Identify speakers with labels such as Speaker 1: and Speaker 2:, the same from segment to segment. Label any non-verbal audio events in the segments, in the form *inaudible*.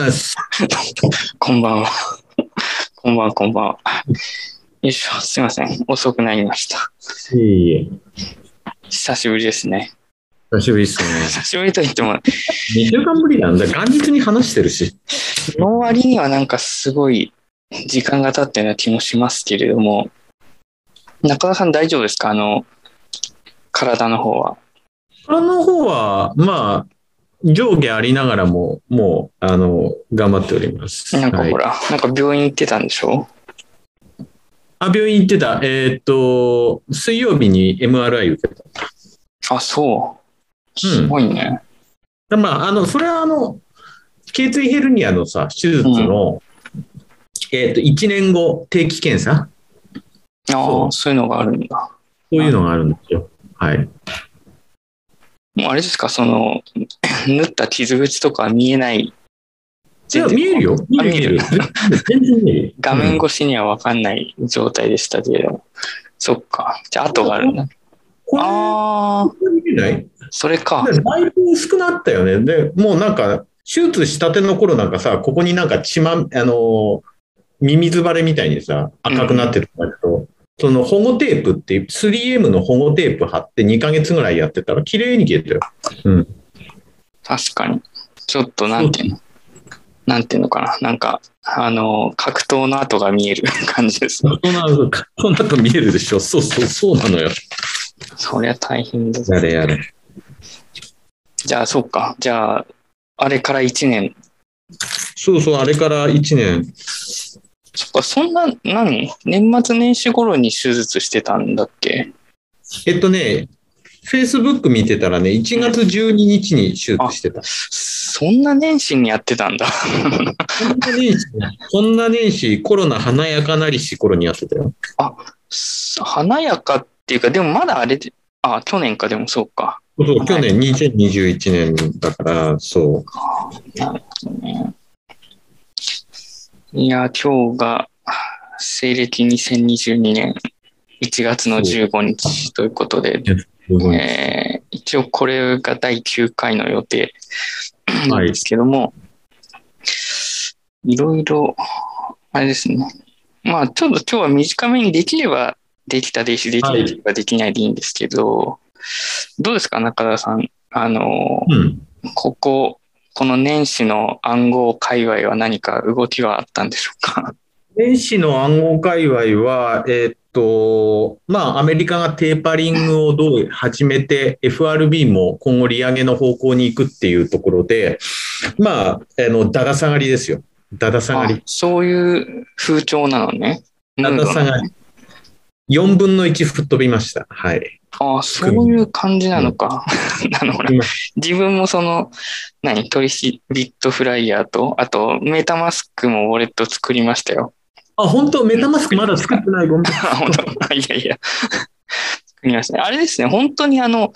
Speaker 1: 願いします。
Speaker 2: こんばんは。こんばんは、こんばんは。よいしょ、すいません。遅くなりました。
Speaker 1: いえいえ。
Speaker 2: 久しぶりですね。
Speaker 1: 久しぶりですね。
Speaker 2: 久しぶりと言っても、
Speaker 1: 2週間ぶりなんだ。元日に話してるし。
Speaker 2: の割にはなんかすごい時間が経ったような気もしますけれども、中田さん大丈夫ですか？あの、体の方は。
Speaker 1: この方は、まあ、上下ありながらも、もう、あの、頑張っております。はい
Speaker 2: なんかほら、なんか病院行ってたんでしょ？
Speaker 1: あ、病院行ってた。えーっと、水曜日に MRI 受けた。
Speaker 2: あ、そう。すごいね。
Speaker 1: まあ、あの、それはあの、頸椎ヘルニアのさ、手術の、えーっと、1年後、定期検査？
Speaker 2: ああ、そういうのがあるんだ。
Speaker 1: そういうのがあるんですよ。はい。
Speaker 2: もうあれですか、その、*coughs* 縫った傷口とかは見えない。
Speaker 1: いや、見えるよ。見
Speaker 2: あ
Speaker 1: える。全然見える。*laughs*
Speaker 2: 画面越しには分かんない状態でしたけれども。そっか。じゃあ、跡があるんだ。ああ、
Speaker 1: 見えない？
Speaker 2: それか。
Speaker 1: だいぶ薄くなったよね。で、もうなんか、手術したての頃なんかさ、ここになんか血ま、あの、ミミズバレみたいにさ、赤くなってるんだけど、その保護テープっていう、3M の保護テープ貼って2ヶ月ぐらいやってたら綺麗に消えたよ。うん。
Speaker 2: 確かに。ちょっと、なんていうの？なんていうのかな？なんか、あの、格闘の跡が見える *laughs* 感じですね。
Speaker 1: その後、その後見えるでしょ？そうそう、そうなのよ。
Speaker 2: そりゃ大変だぞ。
Speaker 1: やれやれ。
Speaker 2: じゃあ、そっか。じゃあ、あれから1年。
Speaker 1: そうそう、あれから1年。
Speaker 2: そっか、そんな、何？年末年始頃に手術してたんだっけ？
Speaker 1: えっとね、Facebook 見てたらね、1月12日に手術してた。
Speaker 2: そんな年始にやってたんだ。
Speaker 1: そんな年始、そんな年始、コロナ華やかなりし頃にやってたよ。
Speaker 2: す華やかっていうか、でもまだあれで、あ、去年か、でもそうか。
Speaker 1: そう去年2021年だから、そう。
Speaker 2: なるほどね。いや、今日が西暦2022年1月の15日ということで、えー一応これが第9回の予定なんですけども、い、ろいろ、あれですね。まあ、ちょっと今日は短めにできればできたでし、できなければできないでいいんですけど、どうですか、中田さん？あの、
Speaker 1: うん。
Speaker 2: ここ、この年始の暗号界隈は何か動きはあったんでしょうか？
Speaker 1: 年始の暗号界隈は、えーっと、まあ、アメリカがテーパリングをどう始めて、FRB も今後利上げの方向に行くっていうところで、まあ、あの、だだ下がりですよ。だだ下が
Speaker 2: あ
Speaker 1: り。
Speaker 2: そういう風潮なのね。
Speaker 1: だだ下がり。4分の1吹っ飛びました。はい。
Speaker 2: ああ、そういう感じなのか。なのほら
Speaker 1: 今
Speaker 2: 自分もその、何、取引ビットフライヤーと、あと、メタマスクもウォレット作りましたよ。
Speaker 1: あ、本当？メタマスクまだ作ってない。ごめん。*laughs*
Speaker 2: あ本当？いやいや。作りましたね。あれですね、本当にあの、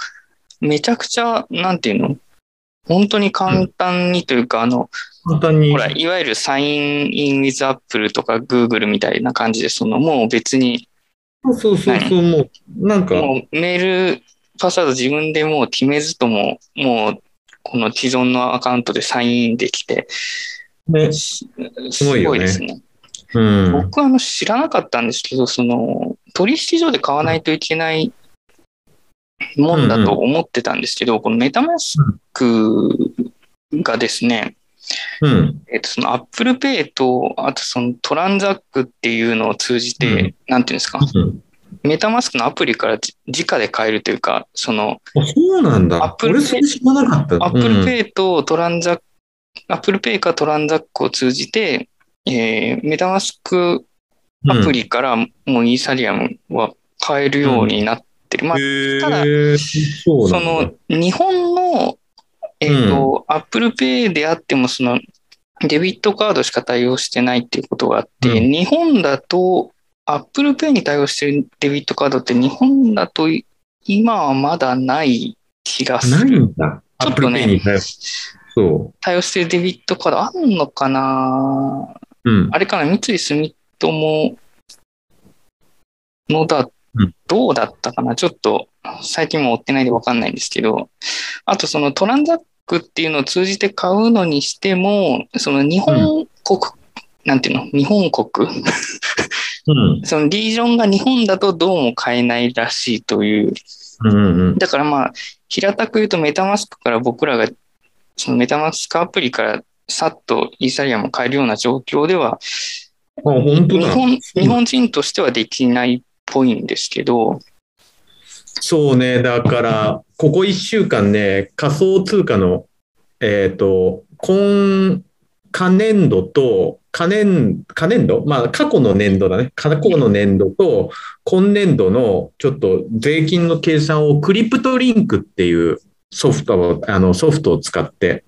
Speaker 2: めちゃくちゃ、なんていうの？本当に簡単にというか、あの、
Speaker 1: 簡単に
Speaker 2: ほ。ら、いわゆるサインインウィズアップルとかグーグルみたいな感じで、その、もう別に、
Speaker 1: そうそうそうもう、なんか、
Speaker 2: もうメール、パスワード自分でもう決めずとも、もう、この既存のアカウントでサインできて、
Speaker 1: ね、
Speaker 2: す
Speaker 1: ごい
Speaker 2: ですね。
Speaker 1: うん。
Speaker 2: 僕はあの知らなかったんですけど、その、取引所で買わないといけないもんだと思ってたんですけど、このメタマスクがですね、
Speaker 1: うん。
Speaker 2: えっと、その Apple Pay と、あとそのトランザックっていうのを通じて、
Speaker 1: うん。
Speaker 2: なんていうんですか、
Speaker 1: うん。
Speaker 2: メタマスクのアプリからじ直で買えるというか、その、
Speaker 1: あそうなんだ。
Speaker 2: Pay とトランザック、Apple Pay かトランザックを通じて、えーメタマスクアプリからもうイーサリアムは買えるようになってる。まあ、ただ。
Speaker 1: そ
Speaker 2: の日本の、えっ、と、Apple Pay であっても、そのデビットカードしか対応してないっていうことがあって、
Speaker 1: う
Speaker 2: 日本だと Apple Pay に対応してるデビットカードって日本だと今はまだない気がす
Speaker 1: ない
Speaker 2: る。
Speaker 1: んだ。
Speaker 2: ちょっとね
Speaker 1: Pay に対応そ
Speaker 2: 対応してるデビットカードあるのかな？
Speaker 1: う。うん。
Speaker 2: あれかな？三井住友のだ
Speaker 1: うん、
Speaker 2: どうだったかな？ちょっと最近も追ってないでわかんないんですけど、あとそのトランザックっていうのを通じて買うのにしても、その日本国、なんていうの？日本国？
Speaker 1: うん。*laughs*
Speaker 2: そのリージョンが日本だとどうも買えないらしいという。
Speaker 1: うんうん。
Speaker 2: だからまあ、平たく言うとメタマスクから僕らが、そのメタマスクアプリからさっとイーサリアムを買えるような状況では。日本日本人としてはできないっぽいんですけど、
Speaker 1: そうね。だから、ここ1週間ね、仮想通貨の、えっ、と、今、可年度と、可年、可年度？まあ、過去の年度だね。過去の年度と、今年度の、ちょっと税金の計算を、クリプトリンクっていうソフトを、あの、ソフトを使って、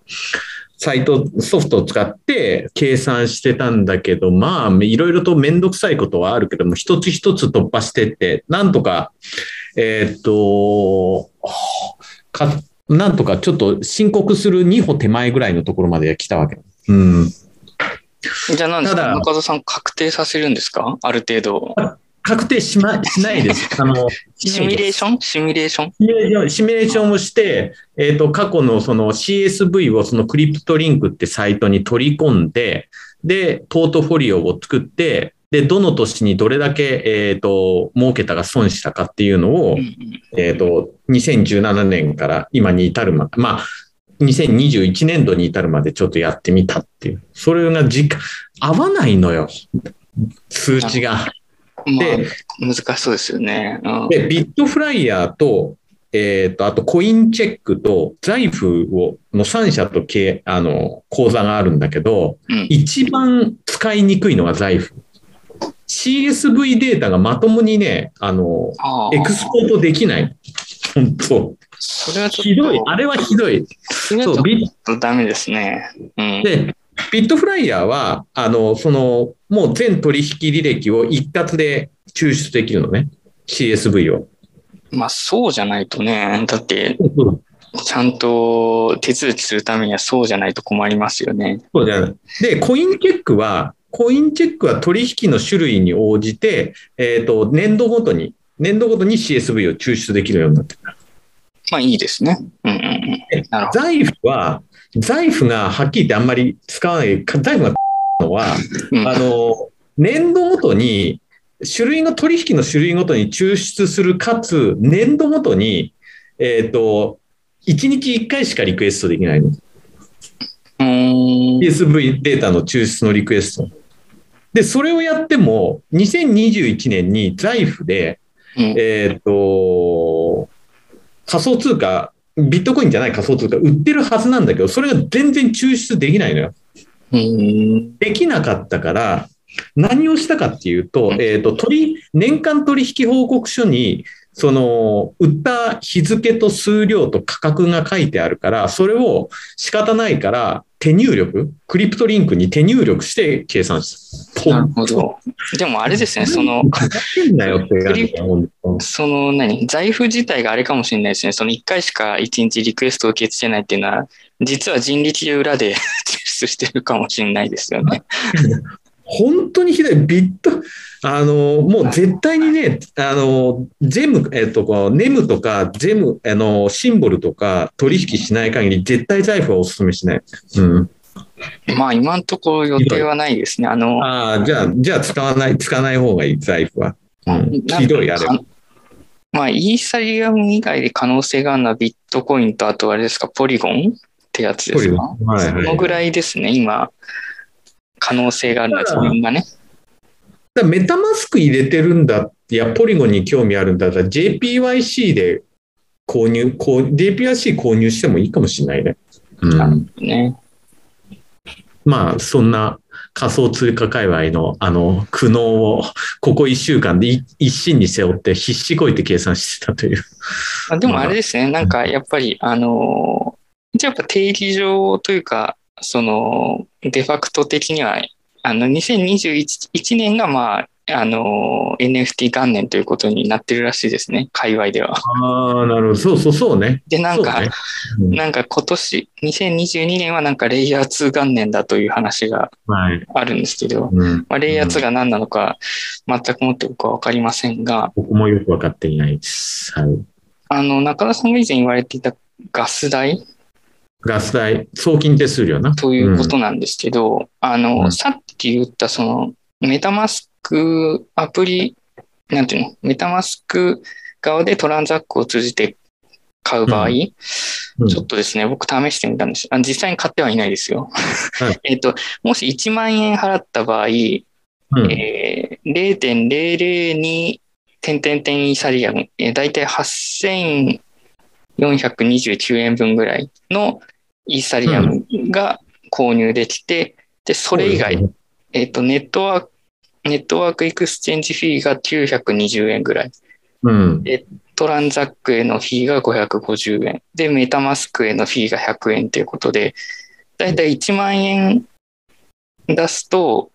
Speaker 1: サイト、ソフトを使って計算してたんだけど、まあ、いろいろとめんどくさいことはあるけども、一つ一つ突破してって、なんとか、えーっと、か、なんとかちょっと申告する2歩手前ぐらいのところまで来たわけ。うん。
Speaker 2: じゃあ何ですか？中田さん確定させるんですか？ある程度。
Speaker 1: 確定しま、しないです。*laughs* あの、
Speaker 2: シミュレーション？シミュレーション？
Speaker 1: シミュレーションシミュレーションをして、えっ、と、過去のその CSV をそのクリプトリンクってサイトに取り込んで、で、ポートフォリオを作って、で、どの年にどれだけ、えっ、と、儲けたか損したかっていうのを、えっ、と、2017年から今に至るまで、まあ、2021年度に至るまでちょっとやってみたっていう。それが実感、合わないのよ。数値が。
Speaker 2: ま
Speaker 1: で、
Speaker 2: あ、難しそうですよね。うん
Speaker 1: で、ビットフライヤーと、えっ、と、あとコインチェックと財布を、の3社とけあの、口座があるんだけど、
Speaker 2: うん
Speaker 1: 一番使いにくいのが財布。CSV データがまともにね、あの、
Speaker 2: ああ
Speaker 1: エクスポートできない。本当
Speaker 2: それは
Speaker 1: ひどい。あれはひどい。
Speaker 2: それはちょダメですね。うん。
Speaker 1: で、ビットフライヤーは、あの、その、もう全取引履歴を一括で抽出できるのね。CSV を。
Speaker 2: まあ、そうじゃないとね、だって、ちゃんと手続きするためにはそうじゃないと困りますよね。
Speaker 1: そうじゃない。で、コインチェックは、コインチェックは取引の種類に応じて、えっ、と、年度ごとに、年度ごとに CSV を抽出できるようになってる。
Speaker 2: まあ、いいですね。うんうんうん。なるほど。
Speaker 1: 財布は、財布がはっきり言ってあんまり使わない、財布がのは、
Speaker 2: うん
Speaker 1: あの、年度ごとに、種類の取引の種類ごとに抽出する、かつ、年度ごとに、えっ、と、1日1回しかリクエストできないの。CSV データの抽出のリクエスト。で、それをやっても、2021年に財布で、
Speaker 2: うん。
Speaker 1: えっ、と、仮想通貨、ビットコインじゃない仮想通貨売ってるはずなんだけど、それが全然抽出できないのよ。できなかったから、何をしたかっていうと
Speaker 2: う、ん。
Speaker 1: えっ、と、取り、年間取引報告書に、その、売った日付と数量と価格が書いてあるから、それを仕方ないから、手入力、クリプトリンクに手入力して計算した。
Speaker 2: なるほど。でもあれですね、その、その何、財布自体があれかもしれないですね。その1回しか1日リクエストを受け付けないっていうのは、実は人力で裏で *laughs* 抽出してるかもしれないですよね。*laughs*
Speaker 1: 本当にひどい。ビット、あの、もう絶対にね、あの、ゼム、えっと、こうネムとか、ゼム、あの、シンボルとか取引しない限り、絶対財布はお勧めしない。うん。
Speaker 2: まあ今んところ予定はないですね。あの、
Speaker 1: ああ、じゃあ、じゃあ使わない、使わない方がいい、財布は。うん。ひどい、あれは。
Speaker 2: まあイーサリアム以外で可能性があるのはビットコインとあとあれですか、ポリゴンってやつですか？
Speaker 1: はいはい
Speaker 2: そのぐらいですね、今、可能性があるのは自分がね。
Speaker 1: だからメタマスク入れてるんだって、いや、ポリゴンに興味あるんだったら、JPYC で購入、こう JPYC 購入してもいいかもしれないね。うん。
Speaker 2: ね
Speaker 1: まあ、そんな仮想通貨界隈の、あの、苦悩を、ここ一週間でい一身に背負って必死こいて計算してたという。
Speaker 2: まあ、でもあれですね、なんかやっぱり、あの、一応やっぱ定義上というか、その、デファクト的には、あの、2021年がまあ、あの、NFT 元年ということになってるらしいですね、界隈では。
Speaker 1: ああ、なるほど。そうそうそうね。
Speaker 2: で、なんか、
Speaker 1: ねうん
Speaker 2: なんか今年、2022年はなんかレイヤー2元年だという話が
Speaker 1: はい。
Speaker 2: あるんですけど、
Speaker 1: うん。
Speaker 2: まあ、レイヤー2が何なのか全くもって僕はわかりませんが、
Speaker 1: 僕もよくわかっていないです。はい。
Speaker 2: あの、中田さんが以前言われていたガス代
Speaker 1: ガス代、送金手数料な。
Speaker 2: ということなんですけど、あの、
Speaker 1: うん
Speaker 2: さっき言ったそのメタマスクアプリ、なんていうの、メタマスク側でトランザックを通じて買う場合、
Speaker 1: うんうん
Speaker 2: ちょっとですね、僕試してみたんです。あ実際に買ってはいないですよ。
Speaker 1: はい *laughs*
Speaker 2: えっと、もし1万円払った場合、
Speaker 1: うん
Speaker 2: えー、0.002点点点イーサリアム、えー、大体8429円分ぐらいのイーサリアムが購入できて、で、それ以外、えっ、と、ネットワーク、ネットワークエクスチェンジフィーが920円ぐらい。
Speaker 1: うん。
Speaker 2: トランザックへのフィーが550円。で、メタマスクへのフィーが100円ということで、だいたい1万円出すと、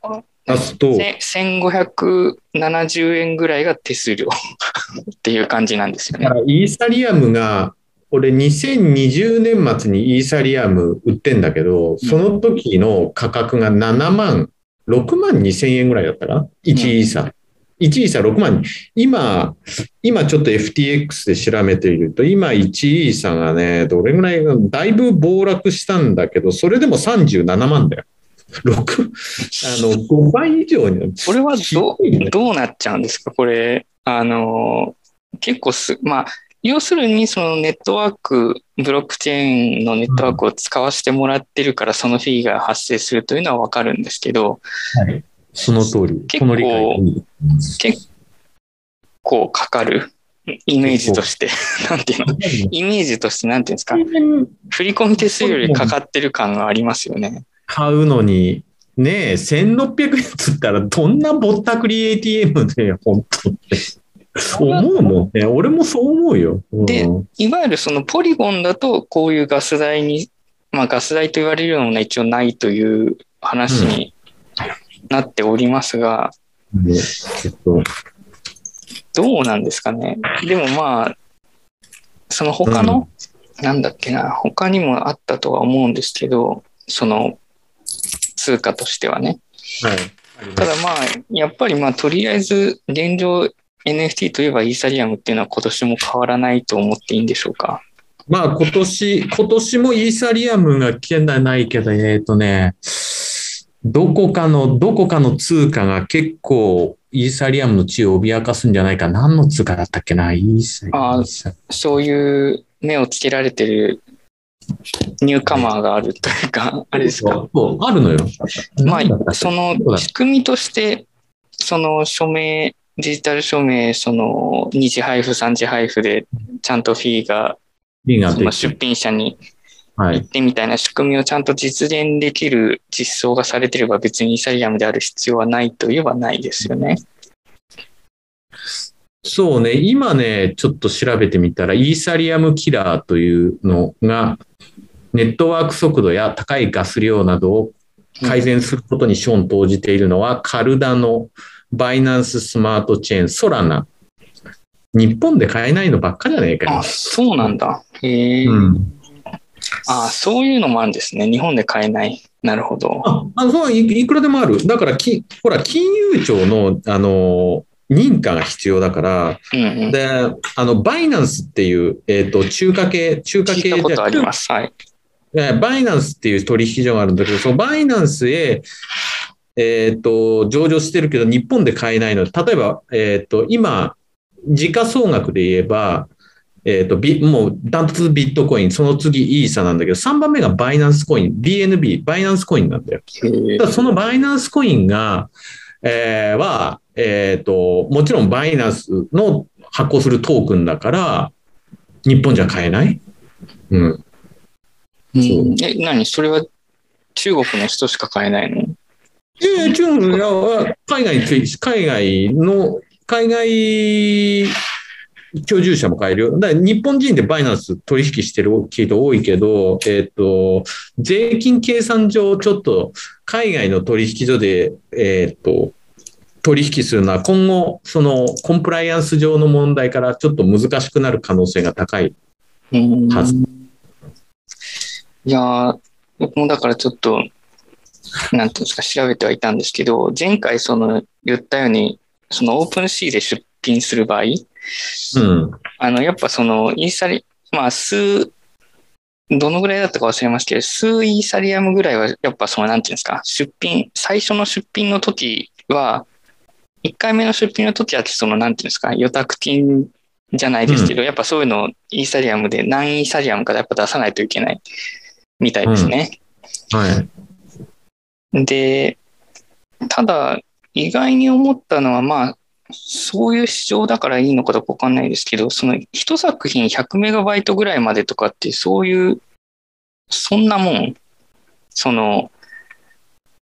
Speaker 1: 出すと、
Speaker 2: せ1570円ぐらいが手数料 *laughs* っていう感じなんですよね
Speaker 1: だか。らイーサリアムが、これ2020年末にイーサリアム売ってんだけど、その時の価格が7万、6万2千円ぐらいだったかな ?1 イーサ。1イーサ6万。今、今ちょっと FTX で調べていると、今1イーサがね、どれぐらいが、だいぶ暴落したんだけど、それでも37万だよ。6、あの、*laughs* 5倍以上になる。
Speaker 2: これはど
Speaker 1: ど
Speaker 2: うなっちゃうんですか？これ、あの、結構す、まあ、要するにそのネットワーク、ブロックチェーンのネットワークを使わせてもらってるから、そのフィーが発生するというのはわかるんですけど、
Speaker 1: その通り。
Speaker 2: 結構。結構かかるイメージとして、なんていうの？イメージとしてなんていうんですか？振り込み手数料よりかかってる感がありますよね。
Speaker 1: 買うのに、ねえ、1600円っつったら、どんなぼったくり ATM で、本当って。思うもんね。俺もそう思うよ。うん
Speaker 2: でいわゆるそのポリゴンだとこういうガス代に、まあガス代と言われるようなものは一応ないという話になっておりますが、
Speaker 1: ねえっと、
Speaker 2: どうなんですかね。でもまあ、その他の、なんだっけな、他にもあったとは思うんですけど、その通貨としてはね。
Speaker 1: はい。
Speaker 2: ただまあ、やっぱりまあ、とりあえず現状 NFT といえばイーサリアムっていうのは今年も変わらないと思っていいんでしょうか？
Speaker 1: まあ今年、今年もイーサリアムが危険ではないけど、えっ、とね、どこかの、どこかの通貨が結構イーサリアムの地位を脅かすんじゃないか。何の通貨だったっけな？イーサリアム。
Speaker 2: そういう目をつけられてるニューカマーがあるというか、あれですか？
Speaker 1: あるのよ。
Speaker 2: まあ、その仕組みとして、その署名、デジタル署名、その2次配布、3次配布でちゃんとフィーが出品者に
Speaker 1: はい。
Speaker 2: 行ってみたいな仕組みをちゃんと実現できる実装がされてれば別にイーサリアムである必要はないといえばないですよね。
Speaker 1: そうね、今ね、ちょっと調べてみたら、イーサリアムキラーというのが、ネットワーク速度や高いガス量などを改善することに資本を投じているのは、カルダノ、バイナンススマートチェーン、ソラナ。日本で買えないのばっかじゃねえかよ
Speaker 2: あ、。そうなんだ。へえ、
Speaker 1: うん、
Speaker 2: あ、そういうのもあるんですね。日本で買えない。なるほど。
Speaker 1: ああそういいくらでもある。だからき、ほら、金融庁の、あの、認可が必要だから、
Speaker 2: うんうん。
Speaker 1: で、あの、バイナンスっていう、えっ、と、中華系、中華系
Speaker 2: 聞いたことあります。はい。
Speaker 1: えバイナンスっていう取引所があるんだけど、そのバイナンスへ、えっ、と、上場してるけど、日本で買えないの。例えば、えっ、と、今、時価総額で言えば、えっ、と、ビもう、ダントツビットコイン、その次イーサなんだけど、3番目がバイナンスコイン、BNB、バイナンスコインなんだよ。だそのバイナンスコインが、えーは、えっ、と、もちろんバイナンスの発行するトークンだから、日本じゃ買えない？うん。
Speaker 2: うん。え、何？それは中国の人しか買えないの？
Speaker 1: 海外に、海外の、海外居住者も買えるよ。だ日本人でバイナンス取引してる人多いけど、えっ、と、税金計算上、ちょっと海外の取引所で、えっ、と、取引するのは今後、そのコンプライアンス上の問題からちょっと難しくなる可能性が高い。はず
Speaker 2: いやー僕もだからちょっと、なんていうんですか、調べてはいたんですけど、前回その言ったように、そのオープンシーで出品する場合、
Speaker 1: うん。
Speaker 2: あの、やっぱそのイーサリ、まあ、数、どのぐらいだったか忘れましたけど、数イーサリアムぐらいは、やっぱその、なんていうんですか、出品、最初の出品の時は、1回目の出品の時は、その、なんていうんですか、予託金じゃないですけど、やっぱそういうのをイーサリアムで何イーサリアムかやっぱ出さないといけないみたいですね。
Speaker 1: はい。
Speaker 2: で、ただ、意外に思ったのは、まあ、そういう市場だからいいのかどうかわかんないですけど、その一作品100メガバイトぐらいまでとかって、そういう、そんなもん、その、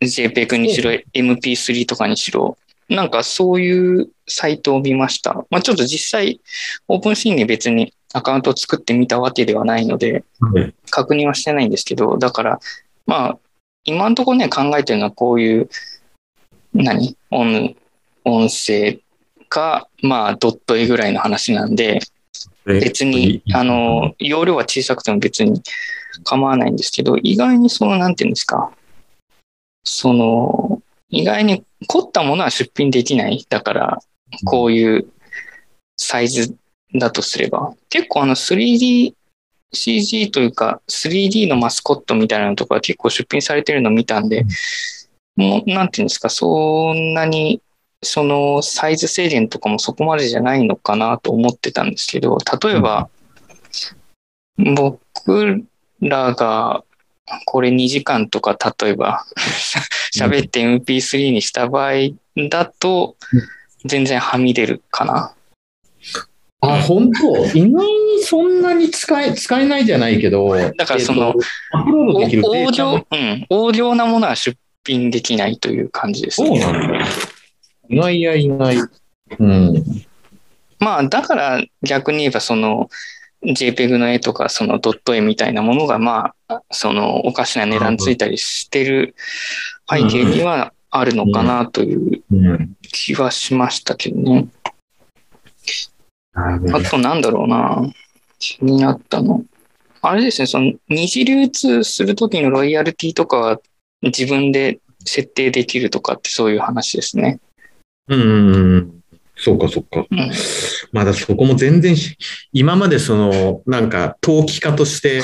Speaker 2: JPEG にしろ、MP3 とかにしろ、なんかそういうサイトを見ました。まあちょっと実際、オープンシーンに別にアカウントを作ってみたわけではないので、
Speaker 1: はい。
Speaker 2: 確認はしてないんですけど、だから、まあ、今のところね、考えてるのはこういう、何？音、音声か、まあ、ドット絵ぐらいの話なんで、別に、あの、容量は小さくても別に構わないんですけど、意外にその、なんていうんですか、その、意外に凝ったものは出品できない。だから、こういうサイズだとすれば。結構あの 3D CG というか 3D のマスコットみたいなのとか結構出品されてるの見たんで、もうなんていうんですか、そんなにそのサイズ制限とかもそこまでじゃないのかなと思ってたんですけど、例えば、僕らがこれ2時間とか例えば喋って MP3 にした場合だと全然はみ出るかな。
Speaker 1: あ、本当？意外にそんなに使え、使えないじゃないけど、
Speaker 2: だからその
Speaker 1: えっとアップロードできる
Speaker 2: うん、大量なものは出品できないという感じです
Speaker 1: そう
Speaker 2: ね。
Speaker 1: なんだ。意外や意外。うん。
Speaker 2: まあ、だから逆に言えばその JPEG の絵とかそのドット絵みたいなものがまあ、そのおかしな値段ついたりしてる背景にはあるのかなという
Speaker 1: うん。
Speaker 2: 気はしましたけどね。あとなんだろうな。気になったの。あれですね、その二次流通するときのロイヤルティとかは自分で設定できるとかってそういう話ですね。
Speaker 1: うん。そうか、そうか。
Speaker 2: うん
Speaker 1: まだそこも全然し、今までその、なんか、陶器家として、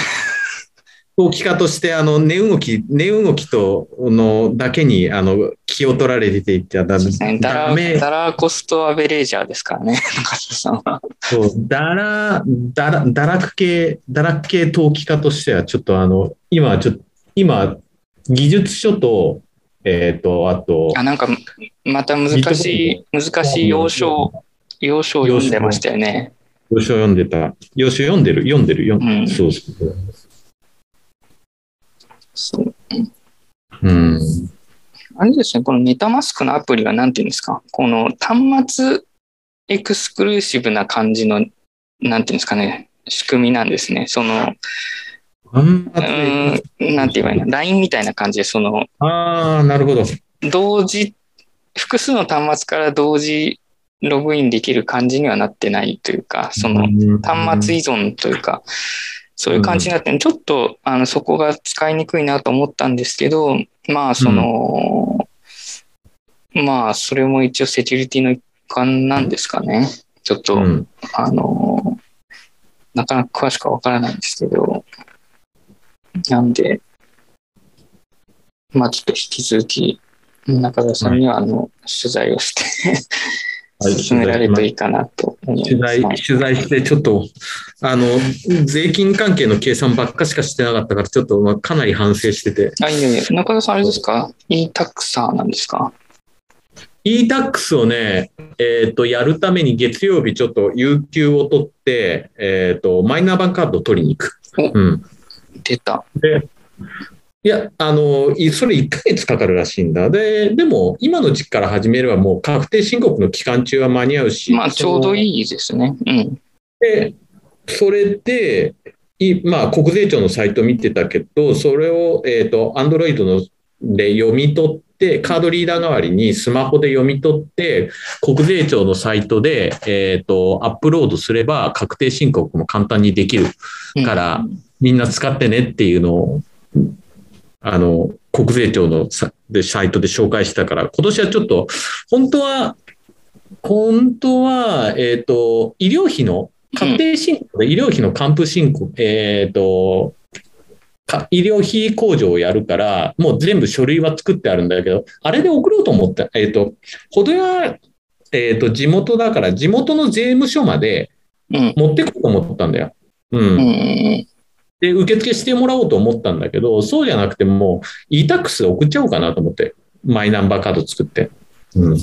Speaker 1: 陶器家として、あの、値動き、値動きと、の、だけに、あの、気を取られていた、だ、
Speaker 2: そうですねダラ
Speaker 1: ダメ、
Speaker 2: ダラーコストアベレージャーですからね、*laughs* 中田さんは。
Speaker 1: そう、だら、だら、堕落系、堕落系陶器家としては、ちょっとあの、今はちょっと、今、技術書と、えっ、と、あと、
Speaker 2: あ、なんか、また難しい、難しい要所、要所を読んでましたよね。
Speaker 1: 要所読んでた。要所読んでる、読んでる、読んでる。
Speaker 2: うん
Speaker 1: そうそう。
Speaker 2: そう
Speaker 1: うん。
Speaker 2: あれですね、このメタマスクのアプリは何て言うんですか？この端末エクスクルーシブな感じの、なんていうんですかね、仕組みなんですね。その、うーん、なんて言えばいいの ?LINE みたいな感じで、その、
Speaker 1: ああ、なるほど。
Speaker 2: 同時、複数の端末から同時ログインできる感じにはなってないというか、その、端末依存というか、そういう感じになって、ちょっとあのそこが使いにくいなと思ったんですけど、まあ、その、まあ、それも一応セキュリティの一環なんですかね。ちょっと、
Speaker 1: うん。
Speaker 2: あの、なかなか詳しくはわからないんですけど、なんで、まあ、ちょっと引き続き、中田さんには、あの、取材をして、
Speaker 1: はい
Speaker 2: 進められるといいかなと思い
Speaker 1: 取材、
Speaker 2: ます。
Speaker 1: 取材して、ちょっと、あの、税金関係の計算ばっかしかしてなかったから、ちょっと、まあ、かなり反省してて。
Speaker 2: あ、いやいや、中田さんあれですか ?e-tax なんですか
Speaker 1: ？E-tax をね、えっ、と、やるために月曜日ちょっと有給を取って、えっ、と、マイナンバーカードを取りに行く。
Speaker 2: お
Speaker 1: うん。
Speaker 2: 出た。
Speaker 1: で、いや、あの、いそれ1ヶ月かかるらしいんだ。で、でも、今の時期から始めればもう確定申告の期間中は間に合うし。
Speaker 2: まあ、ちょうど
Speaker 1: い。
Speaker 2: いいですね。うん。
Speaker 1: で、それで、いまあ、国税庁のサイト見てたけど、それを、えっ、と、アンドロイドので読み取って、カードリーダー代わりにスマホで読み取って、国税庁のサイトで、えっ、と、アップロードすれば確定申告も簡単にできるから、みんな使ってねっていうのを、あの、国税庁のサでサイトで紹介したから、今年はちょっと、本当は、本当は、えっ、と、医療費の、確定申告で医療費の還付申告、えっ、と、か医療費控除をやるから、もう全部書類は作ってあるんだけど、あれで送ろうと思った。えっ、と、ほどや、えっ、と、地元だから、地元の税務署まで
Speaker 2: うん。
Speaker 1: 持ってこうと思ったんだよ。う。
Speaker 2: うんん。
Speaker 1: で、受付してもらおうと思ったんだけど、そうじゃなくてもう e-tax 送っちゃおうかなと思って、マイナンバーカード作って。うん。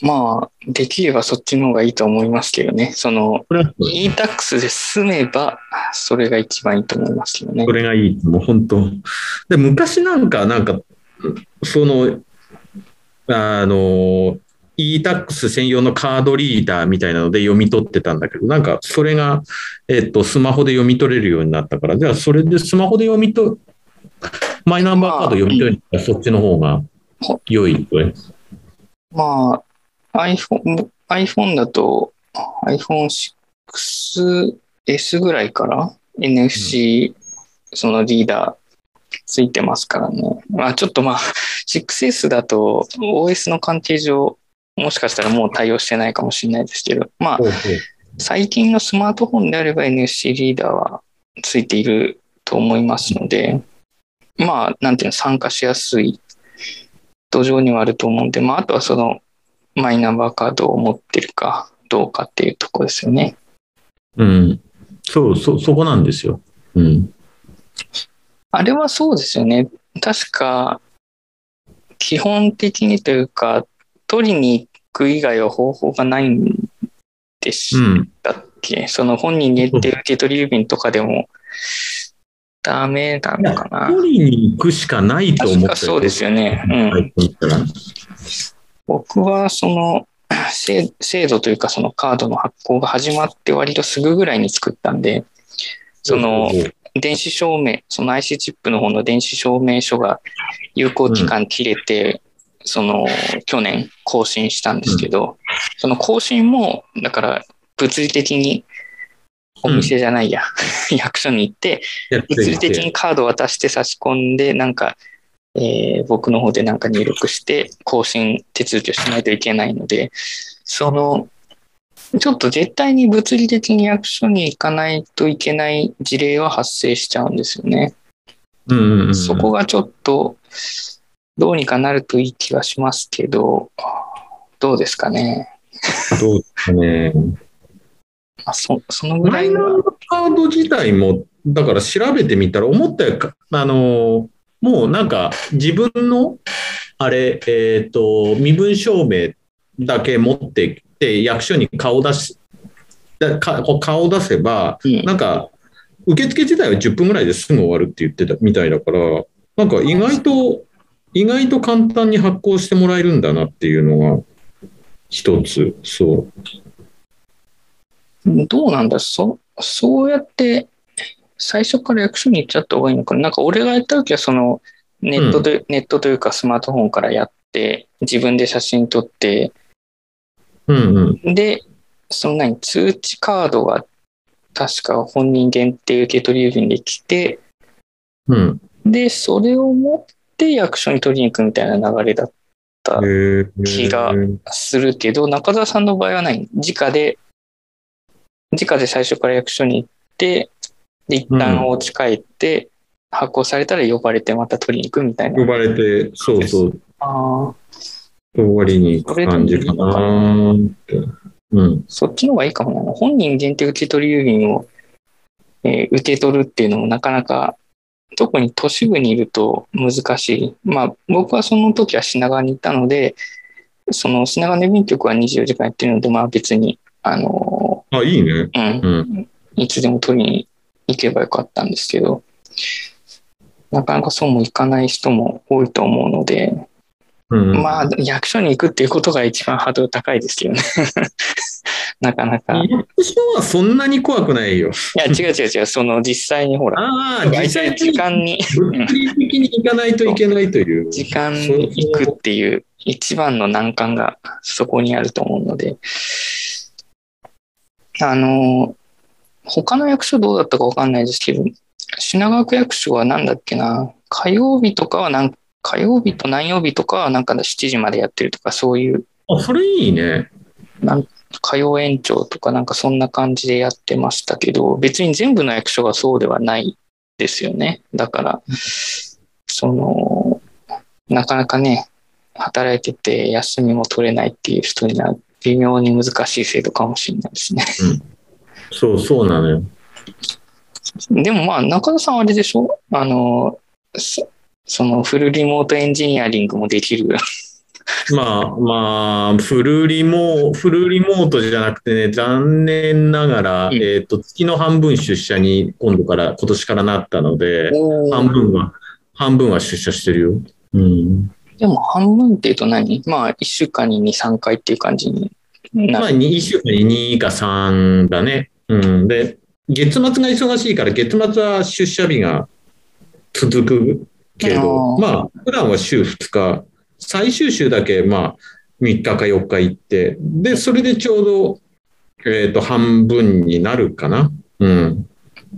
Speaker 2: まあ、できればそっちの方がいいと思いますけどね。その、e-tax で済めば、それが一番いいと思いますけどね
Speaker 1: そ。れがいい。もう本当。で、昔なんか、なんか、その、あの、e-tax 専用のカードリーダーみたいなので読み取ってたんだけど、なんかそれが、えっと、スマホで読み取れるようになったから、じゃあそれでスマホで読み取、マイナンバーカード読み取るそっちの方が良いとね。
Speaker 2: まあ、iPhone、iPhone だと iPhone6S ぐらいから NFC、そのリーダーついてますからね。まあちょっとまあ 6S だと OS の関係上もしかしたらもう対応してないかもしれないですけど、まあ最近のスマートフォンであれば NFC リーダーはついていると思いますので、まあ、なんていうの、参加しやすい土壌にはあると思うんで、まあ、あとはそのマイナンバーカードを持ってるかどうかっていうところですよね。
Speaker 1: うん。そう、そ、そこなんですよ。うん。
Speaker 2: あれはそうですよね。確か、基本的にというか、取りに行く以外は方法がないんでし
Speaker 1: うん。
Speaker 2: たっけ、その本人限定受け取り郵便とかでもダメなのかな？
Speaker 1: 取りに行くしかないと思って
Speaker 2: そうですよね。うん。僕はその制制度というかそのカードの発行が始まって割とすぐぐらいに作ったんで、その電子証明、その IC チップの方の電子証明書が有効期間切れて、その去年更新したんですけど、その更新も、だから物理的にお店じゃないや、役所に行って、物理的
Speaker 1: て
Speaker 2: にカードを渡して差し込んで、なんか、えー僕の方でなんか入力して更新手続きをしないといけないので、その、ちょっと絶対に物理的に役所に行かないといけない事例は発生しちゃうんですよね。
Speaker 1: うんうんうん、
Speaker 2: そこがちょっと、どうにかなるといい気はしますけど、どうですかね。
Speaker 1: どうですかね。*laughs*
Speaker 2: あそそのぐら
Speaker 1: マイナーカード自体も、だから調べてみたら、思ったよあの、もうなんか自分の、あれ、えっ、と、身分証明だけ持ってきて、役所に顔出し、だか顔出せば、
Speaker 2: うん
Speaker 1: なんか、受付自体は10分ぐらいですぐ終わるって言ってたみたいだから、なんか意外と、意外と簡単に発行してもらえるんだなっていうのが、一つ、そう。
Speaker 2: どうなんだそそうやって最初から役所に行っちゃった方がいいのかななんか俺がやった時はそのネットで、ネットというかスマートフォンからやって自分で写真撮って
Speaker 1: うんうん。
Speaker 2: でその何通知カードが確か本人限定受け取り郵便で来て
Speaker 1: うん。
Speaker 2: でそれを持って役所に取りに行くみたいな流れだった気がするけど中澤さんの場合は何直で直で最初から役所に行ってで一旦お家帰って、発行されたら呼ばれてまた取りに行くみたいな。
Speaker 1: 呼ばれて、そうそう、
Speaker 2: あー。
Speaker 1: 終わりに行く感じかなって。うん。
Speaker 2: そっちの方がいいかもな本人限定受け取り郵便を、えー受け取るっていうのもなかなか特に都市部にいると難しいまあ僕はその時は品川にいたのでその品川郵便局は24時間やってるのでまあ別にあの
Speaker 1: あ、いいね。
Speaker 2: うん
Speaker 1: うん。
Speaker 2: いつでも取りに行けばよかったんですけど、なかなかそうもいかない人も多いと思うので、
Speaker 1: うん、
Speaker 2: まあ、役所に行くっていうことが一番ハードル高いですけどね。*laughs* なかなか。い
Speaker 1: 役所はそんなに怖くないよ。
Speaker 2: や、違う違う違う、その実際にほら、
Speaker 1: ああ、実際に
Speaker 2: 時間に、
Speaker 1: 物理的に行かないといけないという。
Speaker 2: 時間に行くっていう一番の難関がそこにあると思うので、あの、他の役所どうだったかわかんないですけど、品川区役所はなんだっけな、火曜日とかはなん火曜日と何曜日とかはなんか7時までやってるとか、そういう
Speaker 1: あ、それいいね。
Speaker 2: 火曜延長とかなんかそんな感じでやってましたけど、別に全部の役所がそうではないですよね。だから、その、なかなかね、働いてて休みも取れないっていう人には微妙に難しい制度かもしれないですね。
Speaker 1: そう、そうなのよ。
Speaker 2: でもまあ、中田さんあれでしょ？あの、そそのフルリモートエンジニアリングもできる。
Speaker 1: まあまあ、フルリモ、フルリモートじゃなくてね、残念ながら、
Speaker 2: うん
Speaker 1: えっ、と、月の半分出社に今度から、今年からなったので、半分は、半分は出社してるよ。うん。
Speaker 2: でも半分っていうと何？まあ、1週間に2、3回っていう感じにな
Speaker 1: まあ、
Speaker 2: る。
Speaker 1: 2週間に2か3だね。うん。で、月末が忙しいから、月末は出社日が続くけど、まあ、普段は週2日、最終週だけ、まあ、3日か4日行って、で、それでちょうど、えっ、と、半分になるかな。うん。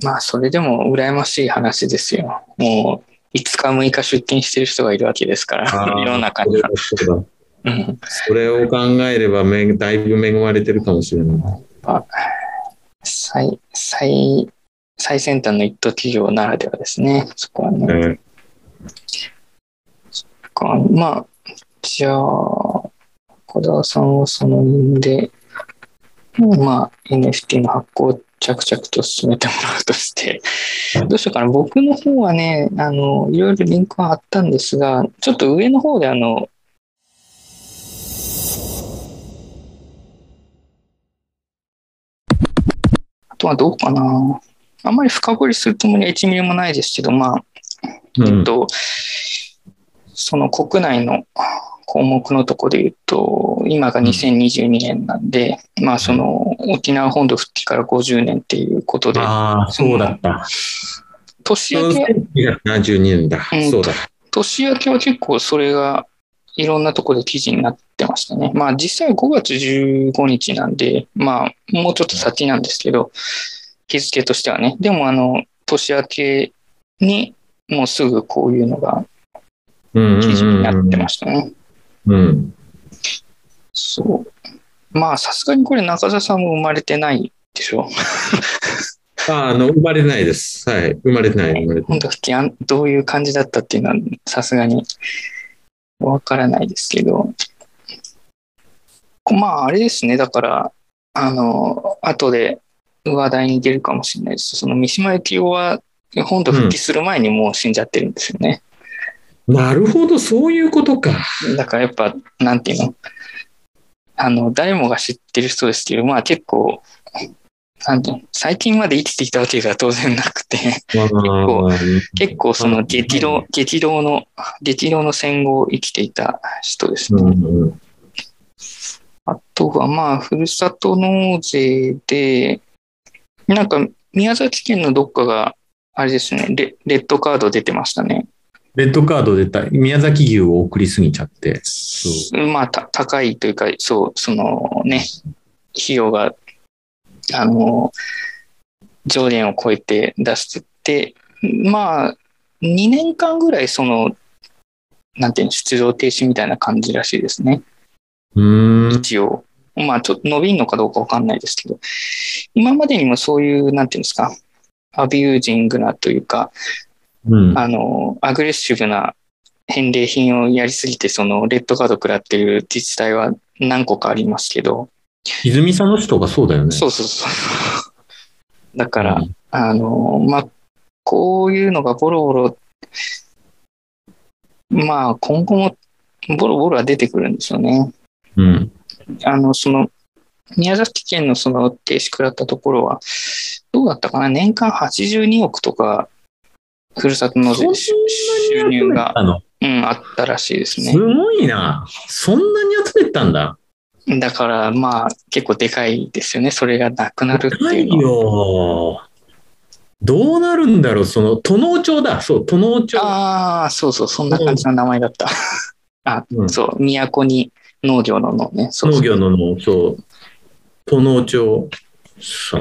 Speaker 2: まあ、それでも羨ましい話ですよ。もう、5日、6日出勤してる人がいるわけですから、世の中には。
Speaker 1: そうだ
Speaker 2: うん
Speaker 1: それを考えればめ、だいぶ恵まれてるかもしれない。
Speaker 2: 最、最、最先端の一等企業ならではですね。そこはね。
Speaker 1: うん
Speaker 2: かまあ、じゃあ、小田さんはその面で、まあ、NFT の発行を着々と進めてもらうとして、どうしようかな。僕の方はね、あの、いろいろリンクは貼ったんですが、ちょっと上の方であの、あとはどうかな。あんまり深掘りするつもりは1ミリもないですけど、まあ、
Speaker 1: うん
Speaker 2: えっと、その国内の項目のところで言うと、今が2022年なんで、まあその沖縄本土復帰から50年っていうことで、
Speaker 1: ああ、そうだった。
Speaker 2: 年明け、
Speaker 1: 1972年だ。
Speaker 2: うん
Speaker 1: そうだ。
Speaker 2: 年明けは結構それがいろんなところで記事になってましたね。まあ実際は5月15日なんで、まあもうちょっと先なんですけど、日付としてはね。でもあの、年明けにもうすぐこういうのが
Speaker 1: うん
Speaker 2: 記事になってましたね。
Speaker 1: うん。
Speaker 2: そう。まあ、さすがにこれ中澤さんも生まれてないでしょ。
Speaker 1: ああの、生まれないです。はい。生まれてない、生まれて
Speaker 2: 本当どういう感じだったっていうのはさすがにわからないですけど。まあ、あれですね。だから、あの、後で話題に出るかもしれないです。その三島由紀夫は本土復帰する前にもう死んじゃってるんですよね。
Speaker 1: なるほど、そういうことか。
Speaker 2: だからやっぱ、なんていうの？あの、誰もが知ってる人ですけど、まあ結構、なんていうの？最近まで生きてきたわけが当然なくて、
Speaker 1: 構
Speaker 2: 結構その激動、激動の、激動の戦後を生きていた人ですね。
Speaker 1: うん
Speaker 2: あとはまあ、ふるさと納税で、なんか宮崎県のどっかが、あれですねレ、レッドカード出てましたね。
Speaker 1: レッドカード出た。宮崎牛を送りすぎちゃって。そ
Speaker 2: まあ、た高いというか、そう、そのね、費用が、あの、上限を超えて出してて、まあ、2年間ぐらい、その、なんていうの、出場停止みたいな感じらしいですね。
Speaker 1: う。ん。
Speaker 2: 一応。まあ、ちょっと伸びんのかどうかわかんないですけど、今までにもそういう、なんていうんですか、アビュージングなというか、
Speaker 1: うん。
Speaker 2: あの、アグレッシブな返礼品をやりすぎて、その、レッドカード食らってる自治体は何個かありますけど、
Speaker 1: 泉佐野市とかそうだよね。
Speaker 2: そうそうそう。*laughs* だから、
Speaker 1: うん
Speaker 2: あの、まあ、こういうのがボロボロ、まあ、今後もボロボロは出てくるんですよね。
Speaker 1: うん。
Speaker 2: あの、その、宮崎県のその停止食らったところは、どうだったかな？年間82億とか、ふるさと納税収収入が、うん、あったらしいですね
Speaker 1: す。ごいな。そんなに集めたんだ。
Speaker 2: だから、まあ、結構でかいですよね。それがなくなるって
Speaker 1: ない
Speaker 2: いうのは。
Speaker 1: よ。どうなるんだろう、その、都農町だ。そう、都農町。
Speaker 2: ああ、そうそう、そんな感じの名前だった。あ、
Speaker 1: うん
Speaker 2: そう、都に農業の農ね。そうそう
Speaker 1: 農業の農、そう。都農町。さ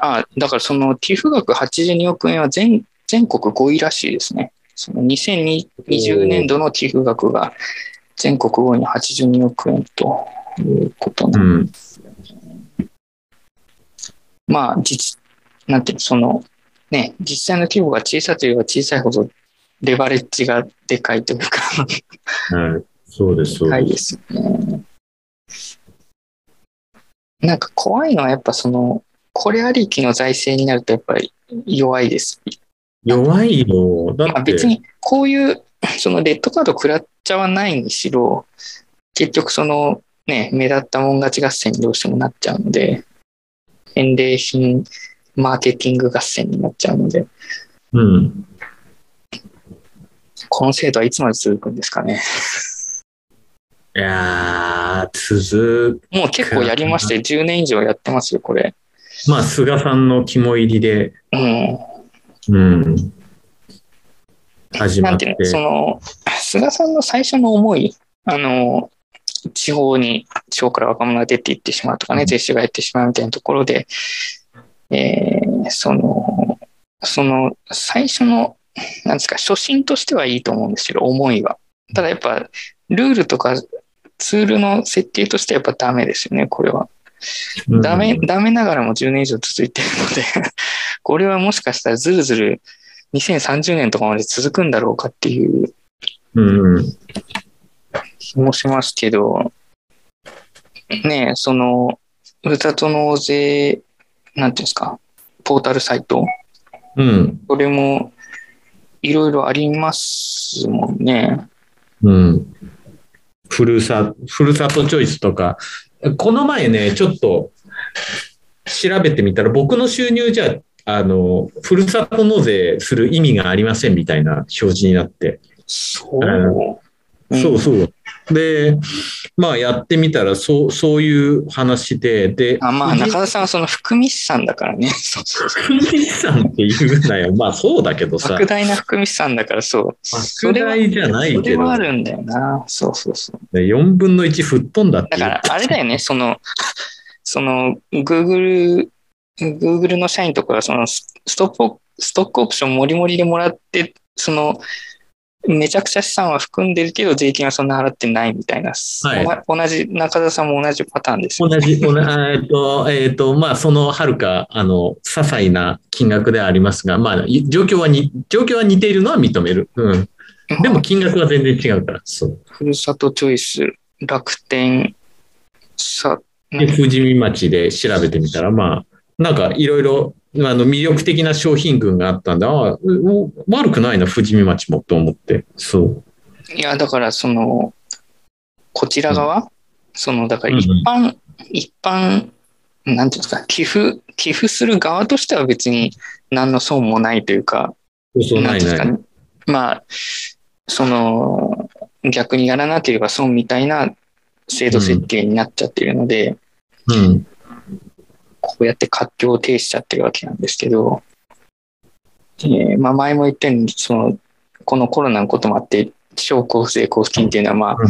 Speaker 1: あ、
Speaker 2: あだからその寄付額82億円は全全国5位らしいですね。その2020年度の寄付額が全国5位の82億円ということな
Speaker 1: うんん。
Speaker 2: まあ、実、なんていうの、その、ね、実際の規模が小さいといえば小さいほど、レバレッジがでかいというか、
Speaker 1: はい。そうです、そうで。
Speaker 2: 高いですすよね。なんか怖いのはやっぱその、これありきの財政になるとやっぱり弱いです。
Speaker 1: 弱いよ。だ
Speaker 2: まあ
Speaker 1: って、
Speaker 2: 別にこういう、そのレッドカード食らっちゃわないにしろ、結局そのね、目立ったもん勝ち合戦にどうしてもなっちゃうので、返礼品マーケティング合戦になっちゃうので、
Speaker 1: うん。
Speaker 2: この制度はいつまで続くんですかね。
Speaker 1: いやー、続
Speaker 2: もう結構やりまして、10年以上やってますよ、これ。
Speaker 1: まあ、菅さんの肝入りで、
Speaker 2: うん。
Speaker 1: うん。始まって
Speaker 2: なんていう。の、その、菅さんの最初の思い、あの、地方に、地方から若者が出ていってしまうとかね、
Speaker 1: うん
Speaker 2: 税収が減ってしまうみたいなところで、えーその、その、最初の、なんですか、初心としてはいいと思うんですけど、思いは。ただやっぱ、ルールとかツールの設計としてはやっぱダメですよね、これは。
Speaker 1: うん
Speaker 2: ダメ、ダメながらも10年以上続いてるので、*laughs* これはもしかしたらずるずる2030年とかまで続くんだろうかっていう。気もしますけど、ねえ、その、ふるさと納税、なんていうんですか、ポータルサイト、
Speaker 1: うん。
Speaker 2: それもいろいろありますもんね。
Speaker 1: うん。ふるさ、ふるさとチョイスとか、この前ね、ちょっと調べてみたら、僕の収入じゃ、あの、ふるさと納税する意味がありませんみたいな表示になって。
Speaker 2: そう。
Speaker 1: そうそう。で、まあやってみたら、そう、そういう話で、で、
Speaker 2: あまあ、中田さんはその含み資産だからね。*laughs* そうそうそう。
Speaker 1: 福西さんって言うなよ。まあそうだけどさ
Speaker 2: 莫、大な含み資産だからそう。そ
Speaker 1: 莫大じゃない
Speaker 2: そ
Speaker 1: けど、
Speaker 2: れはあるんだよな。そうそうそう。
Speaker 1: 4分の1吹っ飛んだって。
Speaker 2: だから、あれだよね、その、*laughs* その、Google、Google の社員とかが、その、スストップ、ストックオプションもりもりでもらって、その、めちゃくちゃ資産は含んでるけど、税金はそんな払ってないみたいな、
Speaker 1: はい
Speaker 2: お同じ、中田さんも同じパターンですよ。
Speaker 1: 同じ、同じえっと、えっと、まあ、そのはるか、あの、些細な金額ではありますが、まあ、い状況はに、状況は似ているのは認める。うん。でも金額は全然違うから、そう。
Speaker 2: ふるさとチョイス、楽天、さ、
Speaker 1: で、富士見町で調べてみたら、まあ、なんかいろいろ、あの、魅力的な商品群があったんで、ああ、う悪くないな、富士見町もと思って、そう。
Speaker 2: いや、だから、その、こちら側、その、だから
Speaker 1: うんうん
Speaker 2: 一般、一般、なんていうんですか、寄付、寄付する側としては別に何の損もないというか、
Speaker 1: そうな。
Speaker 2: んですかね。まあ、その、逆にやらなければ損みたいな制度設計になっちゃっているので、
Speaker 1: うん。
Speaker 2: こうやって活況を呈しちゃってるわけなんですけど、えーまあ前も言ったように、その、このコロナのこともあって、地方交付税交付金っていうのはまあ
Speaker 1: うん、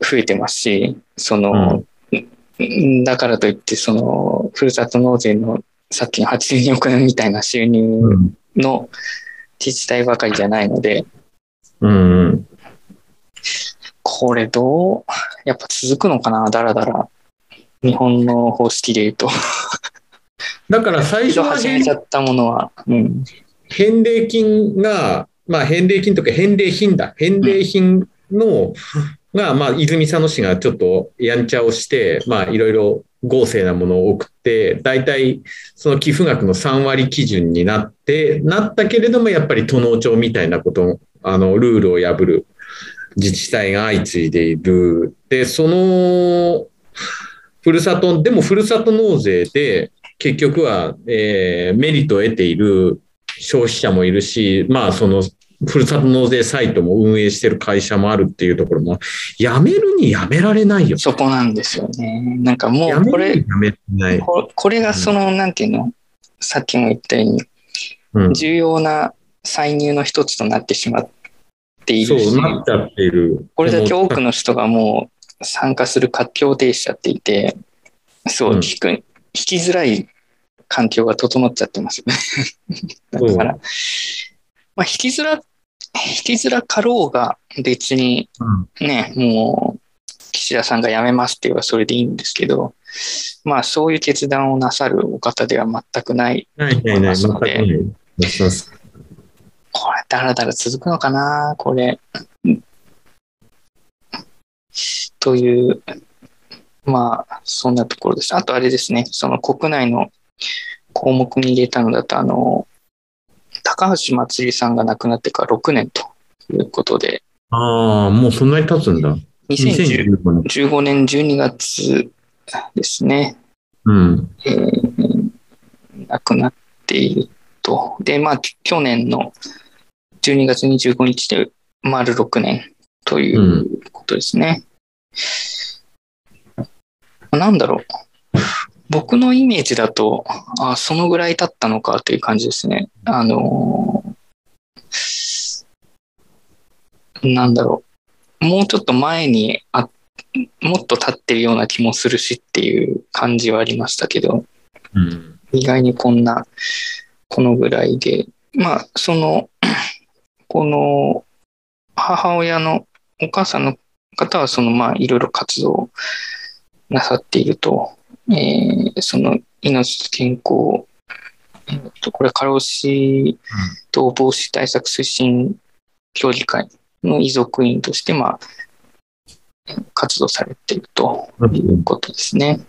Speaker 2: 増えてますし、その、んだからといって、その、ふるさと納税のさっきの82億円みたいな収入
Speaker 1: うん。
Speaker 2: の自治体ばかりじゃないので、
Speaker 1: うん。うん。
Speaker 2: これどう、やっぱ続くのかな、だらだら。日本の方式で言うと。
Speaker 1: だから最初は返
Speaker 2: 始めちゃったものは、うん。
Speaker 1: 返礼金が、まあ返礼金とか返礼品だ。返礼品の、が、まあ泉佐野市がちょっとやんちゃをして、まあいろいろ合成なものを送って、大体その寄付額の3割基準になって、なったけれどもやっぱり都農町みたいなこと、あの、ルールを破る自治体が相次いでいる。で、その、ふるさと、でもふるさと納税で、結局は、えーメリットを得ている消費者もいるし、まあ、その、ふるさと納税サイトも運営してる会社もあるっていうところも、やめるにやめられないよ。
Speaker 2: そこなんですよね。なんかも
Speaker 1: や
Speaker 2: うこれ。ここれがその、なんていうの、さっきも言ったように、
Speaker 1: うん、
Speaker 2: 重要な歳入の一つとなってしまってい
Speaker 1: そ
Speaker 2: るし、
Speaker 1: うなっちゃっている。
Speaker 2: これだけ多くの人がもう参加する活況を呈しちゃっていて、そう、
Speaker 1: うん
Speaker 2: 聞く、聞きづらい環境が整っちゃってますよね。*laughs* だから、まあ、引きづら、引きづらかろうが別に
Speaker 1: うん
Speaker 2: ね、もう、岸田さんが辞めますって言えばそれでいいんですけど、まあそういう決断をなさるお方では全くない。
Speaker 1: ないないない、全くない。
Speaker 2: これ、だらだら続くのかなこれ。という、まあ、そんなところです。あとあれですね、その国内の項目に入れたのだと、あの、高橋まつりさんが亡くなってから6年ということで。
Speaker 1: ああ、もうそんなに経つんだ。
Speaker 2: 2015年12月ですね。
Speaker 1: うん。
Speaker 2: えー、亡くなっていると。で、まあ、去年の12月25日で丸6年ということですね。うん、なんだろう。僕のイメージだと、あそのぐらい経ったのかという感じですね。あのー、なんだろう。もうちょっと前にあ、もっと経ってるような気もするしっていう感じはありましたけど、
Speaker 1: うん、
Speaker 2: 意外にこんな、このぐらいで、まあ、その、この母親のお母さんの方は、そのまあ、いろいろ活動なさっていると、えー、その命と健康、えー、とこれ、過労死と防止対策推進協議会の遺族員として、まあ、活動されているということですね。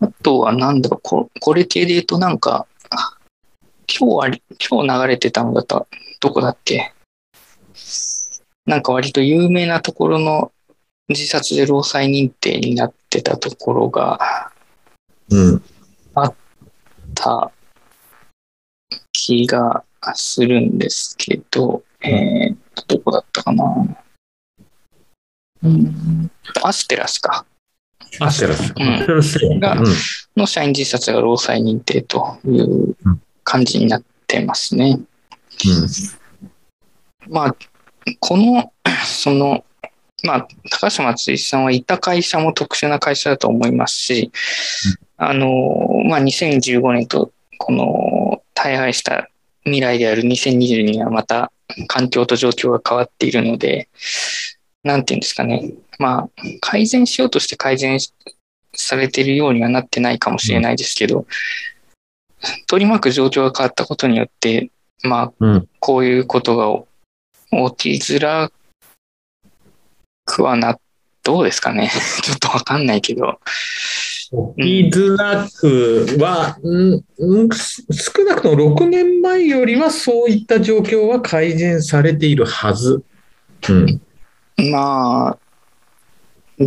Speaker 2: あとは、なんだろうこ、これ系で言うと、なんか、今日あ今日流れてたのだと、どこだっけ？なんか割と有名なところの自殺で労災認定になってたところがあった気がするんですけど、えー、どこだったかな。うん。アステラスか。
Speaker 1: アステラス。
Speaker 2: うん、が、の社員自殺が労災認定という感じになってますね。
Speaker 1: うん、
Speaker 2: まあ、この、その、まあ、高島松井さんはいた会社も特殊な会社だと思いますし、うん、あの、まあ、2015年と、この、大敗した未来である2022年はまた環境と状況が変わっているので、なんていうんですかね。まあ、改善しようとして改善されているようにはなってないかもしれないですけど、うん、取り巻く状況が変わったことによって、まあ、
Speaker 1: うん、
Speaker 2: こういうことが起きづらくはな、どうですかね。*laughs* ちょっとわかんないけど。
Speaker 1: 起きづらくは、うん、うん、少なくとも6年前よりはそういった状況は改善されているはず。うん
Speaker 2: まあ、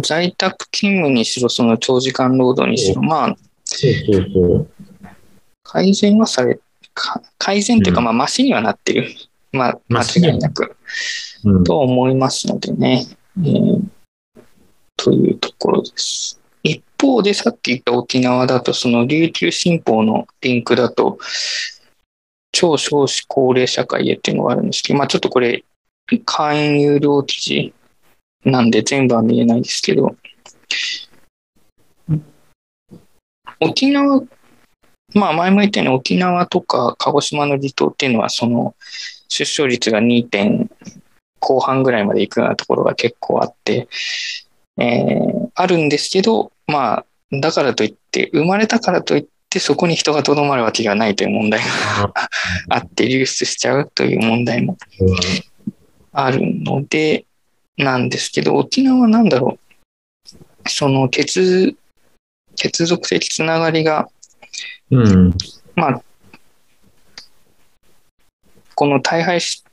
Speaker 2: 在宅勤務にしろ、その長時間労働にしろ、まあ、
Speaker 1: そうそうそう
Speaker 2: 改善はされ、改善というか、まあ、マシにはなってる。まあ、間違いなく、
Speaker 1: うん、
Speaker 2: と思いますのでね、えー。というところです。一方で、さっき言った沖縄だと、その琉球新報のリンクだと、超少子高齢社会へっていうのがあるんですけど、まあ、ちょっとこれ、会員有料記事なんで全部は見えないですけど、沖縄、まあ前も言ったように沖縄とか鹿児島の離島っていうのはその出生率が2点後半ぐらいまでいくようなところが結構あって、えー、あるんですけど、まあだからといって、生まれたからといってそこに人がとどまるわけがないという問題があって流出しちゃうという問題もあるので、なんですけど、沖縄はなんだろう、その血、血族的つながりが、
Speaker 1: うん、
Speaker 2: まあ、この大敗し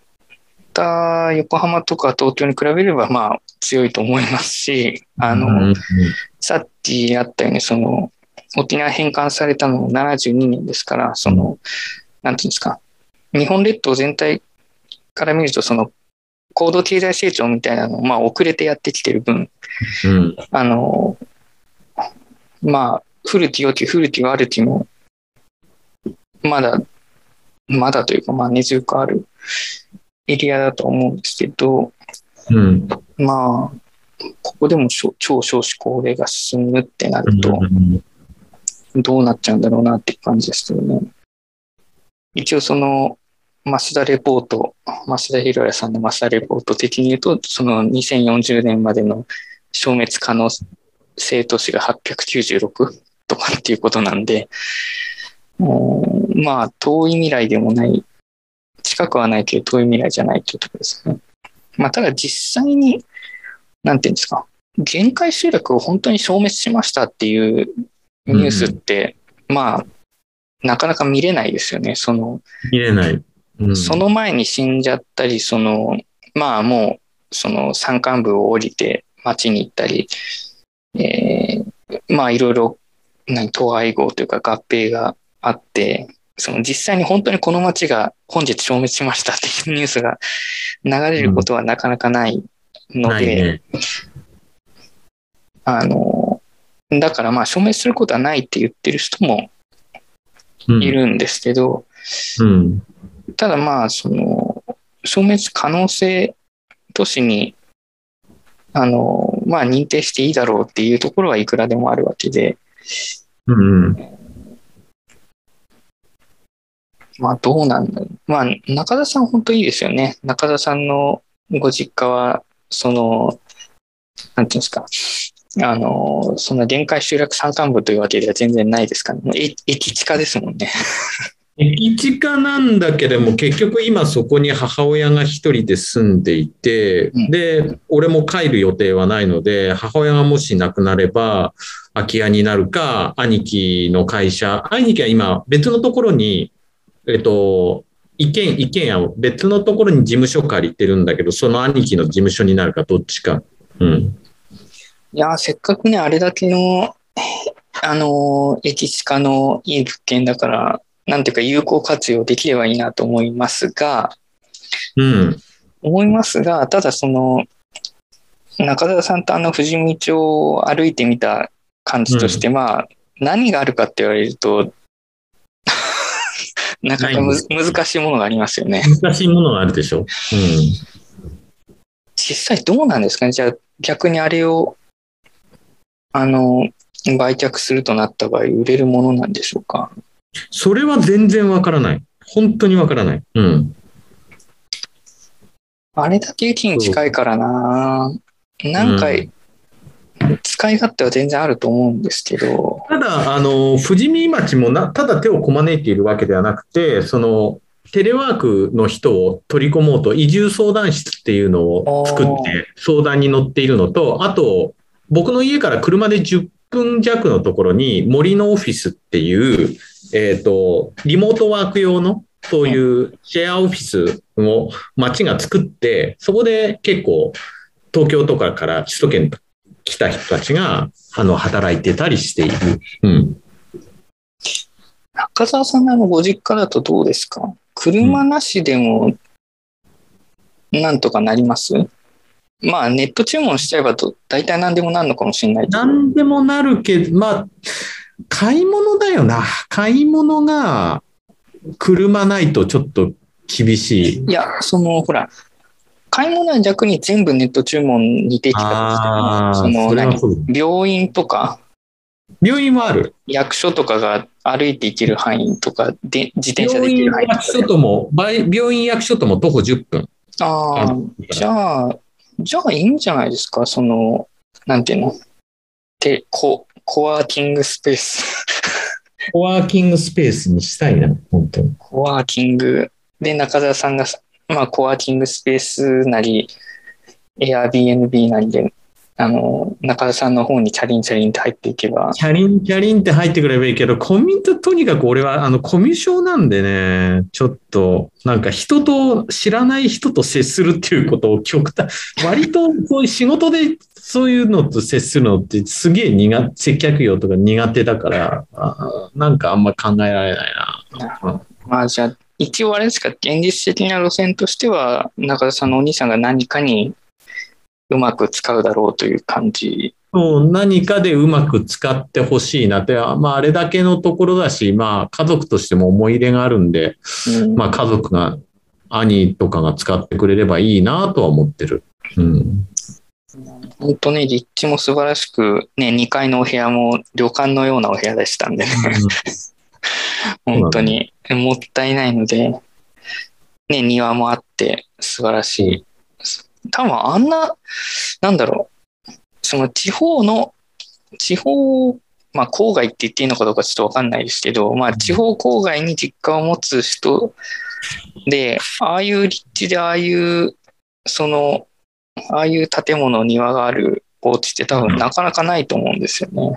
Speaker 2: た横浜とか東京に比べれば、まあ、強いと思いますし、あの、
Speaker 1: うん、
Speaker 2: さっきあったように、その、沖縄返還されたのも72年ですから、その、なんていうんですか、日本列島全体から見ると、その、高度経済成長みたいなのを、まあ、遅れてやってきてる分、
Speaker 1: うん、
Speaker 2: あの、まあ、古き良き古き悪きも、まだ、まだというか、まあ、根強くあるエリアだと思うんですけど、
Speaker 1: うん、
Speaker 2: まあ、ここでも超少子高齢が進むってなると、どうなっちゃうんだろうなっていう感じですけどね。一応その、増田レポート、増田博也さんの増田レポート的に言うと、その2040年までの消滅可能性都市が896とかっていうことなんで、まあ、遠い未来でもない、近くはないけど遠い未来じゃないというところですね。まあ、ただ実際に、なんていうんですか、限界集落を本当に消滅しましたっていうニュースって、うん、まあ、なかなか見れないですよね。その、
Speaker 1: 見れない。
Speaker 2: うん、その前に死んじゃったり、その、まあもう、その山間部を降りて町に行ったり、えー、まあいろいろ、何、統合号というか合併があって、その実際に本当にこの町が本日消滅しましたっていうニュースが流れることはなかなかないので、うん。ね、あの、だからまあ消滅することはないって言ってる人もいるんですけど、
Speaker 1: うん、
Speaker 2: ただまあ、その、消滅可能性都市に、あの、まあ認定していいだろうっていうところはいくらでもあるわけで、
Speaker 1: うん、
Speaker 2: まあどうなんだまあ中田さん本当いいですよね。中田さんのご実家は、その、なんていうんですか、あの、その限界集落山間部というわけでは全然ないですから、ね、駅地下ですもんね。*laughs*
Speaker 1: 駅地下なんだけれども、結局今そこに母親が一人で住んでいて、うん、で、俺も帰る予定はないので、母親がもし亡くなれば、空き家になるか、兄貴の会社、兄貴は今別のところに、えっと、意見、意見や別のところに事務所借りてるんだけど、その兄貴の事務所になるかどっちか。うん。
Speaker 2: いや、せっかくね、あれだけの、あの、駅地下のいい物件だから、なんていうか有効活用できればいいなと思いますが、
Speaker 1: うん。
Speaker 2: 思いますが、ただその、中澤さんとあの富士見町を歩いてみた感じとして、うん、まあ、何があるかって言われると、なかなかむ難しいものがありますよね。
Speaker 1: 難しいものがあるでしょ。うん。
Speaker 2: 実際どうなんですかね？じゃあ逆にあれをあの、売却するとなった場合、売れるものなんでしょうか？
Speaker 1: それは全然わからない。本当にわからない。うん。
Speaker 2: あれだけ駅に近いからな何回、うん、使い勝手は全然あると思うんですけど。
Speaker 1: ただ、あの、富士見町もな、ただ手をこまねいているわけではなくて、その、テレワークの人を取り込もうと移住相談室っていうのを作って相談に乗っているのと、あと、僕の家から車で10分弱のところに森のオフィスっていう、えっ、ー、と、リモートワーク用のそういうシェアオフィスを町が作って、そこで結構東京とかから首都圏来た人たちが、あの、働いてたりしている。うん。
Speaker 2: 中澤さんのご実家だとどうですか？車なしでも、なんとかなります、うんまあ、ネット注文しちゃえばと、大体何でもなるのかもしれない
Speaker 1: 何でもなるけど、まあ、買い物だよな。買い物が、車ないとちょっと厳し
Speaker 2: い。いや、その、ほら、買い物は逆に全部ネット注文にできたその何？病院とか、
Speaker 1: 病院はある
Speaker 2: 役所とかが歩いて行ける範囲とかで、自転車で行ける範囲
Speaker 1: 役所とも、病院役所とも徒歩10分。
Speaker 2: ああ、じゃあ、じゃあいいんじゃないですか？その、なんていうの？てココワーキングスペース。
Speaker 1: コワーキングスペースにしたいな、本当に。
Speaker 2: コワーキング。で、中澤さんが、まあ、コワーキングスペースなり、Airbnb なりであの、中田さんの方にチャリンチャリンって入っていけば。
Speaker 1: チャリンチャリンって入ってくればいいけど、コミュととにかく俺は、あの、コミュ障なんでね、ちょっと、なんか人と、知らない人と接するっていうことを極端、*laughs* 割とそういう仕事でそういうのと接するのってすげえ苦手、接客業とか苦手だから、あなんかあんま考えられないな。
Speaker 2: まあじゃあ、一応あれですか、現実的な路線としては、中田さんのお兄さんが何かにうまく使うだろうという感じ。
Speaker 1: そう何かでうまく使ってほしいなって、まあ、あれだけのところだし、まあ、家族としても思い入れがあるんで、うん、まあ、家族が、兄とかが使ってくれればいいなとは思ってる。うん。
Speaker 2: 本当ね、立地も素晴らしく、ね、2階のお部屋も旅館のようなお部屋でしたんでね。うん、本当にもったいないので、ね、庭もあって素晴らしい。多分あんな、なんだろう、その地方の、地方、まあ、郊外って言っていいのかどうかちょっとわかんないですけど、まあ、地方郊外に実家を持つ人で、ああいう立地でああいう、その、ああいう建物、庭があるお家って多分なかなかないと思うんですよね。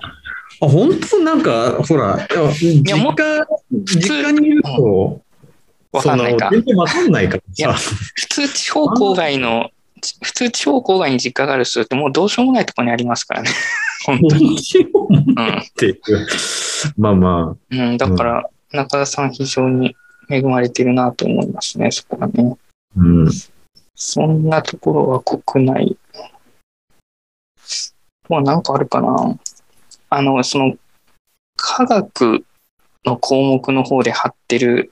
Speaker 1: あ、本当なんか、ほら、いや実家、実家にいると、
Speaker 2: わかんないか。
Speaker 1: 全然わかんないから。
Speaker 2: 普通地方郊外の、ち普通地方郊外に実家がある人ってもうどうしようもないところにありますからね。*laughs* 本当に。
Speaker 1: っていう。まあま
Speaker 2: うん。うん、だから、中田さん非常に恵まれてるなと思いますね、そこはね。
Speaker 1: あ。うん。
Speaker 2: そんなところは国内。もうなんかあるかな。あの、その、科学の項目の方で貼ってる、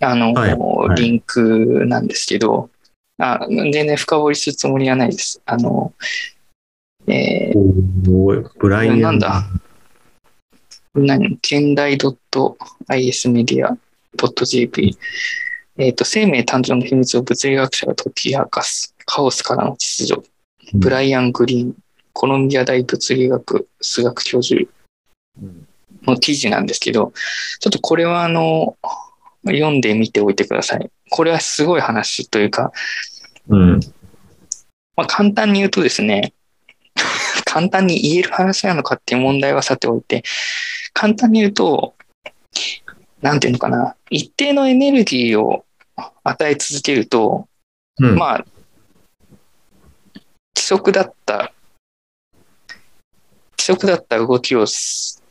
Speaker 2: あの、
Speaker 1: はいはい
Speaker 2: リンクなんですけど、あ全然深掘りするつもりはないです。あの、え
Speaker 1: おーブライアン。
Speaker 2: ー、なんだ？何？現代 .ismedia.jp。えっ、と、生命誕生の秘密を物理学者が解き明かす。カオスからの秩序。ブライアン・グリーン。コロンビア大物理学数学教授
Speaker 1: うん
Speaker 2: の記事なんですけど、ちょっとこれはあの、読んでみておいてください。これはすごい話というか、
Speaker 1: うん。
Speaker 2: まあ、簡単に言うとですね、*laughs* 簡単に言える話なのかっていう問題はさておいて、簡単に言うと、なんていうのかな、一定のエネルギーを与え続けると、
Speaker 1: うん。
Speaker 2: まあ、規則だった、規則だった動きをす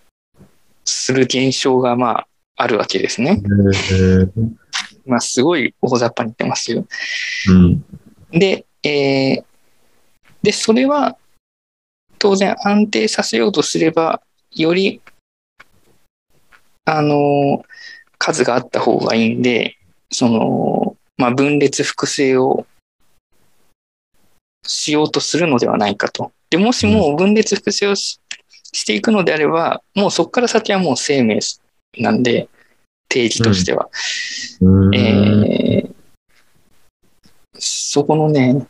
Speaker 2: する現象が、まあ、あるわけですね。
Speaker 1: えー
Speaker 2: まあ、すごい大雑把に言ってますけど。
Speaker 1: うん。
Speaker 2: で、えーで、それは当然安定させようとすれば、より、あの、数があった方がいいんで、その、まあ、分裂複製をしようとするのではないかと。で、もしも分裂複製をししていくのであれば、もうそこから先はもう生命なんで、定義としては。
Speaker 1: うん。
Speaker 2: えーそこのね、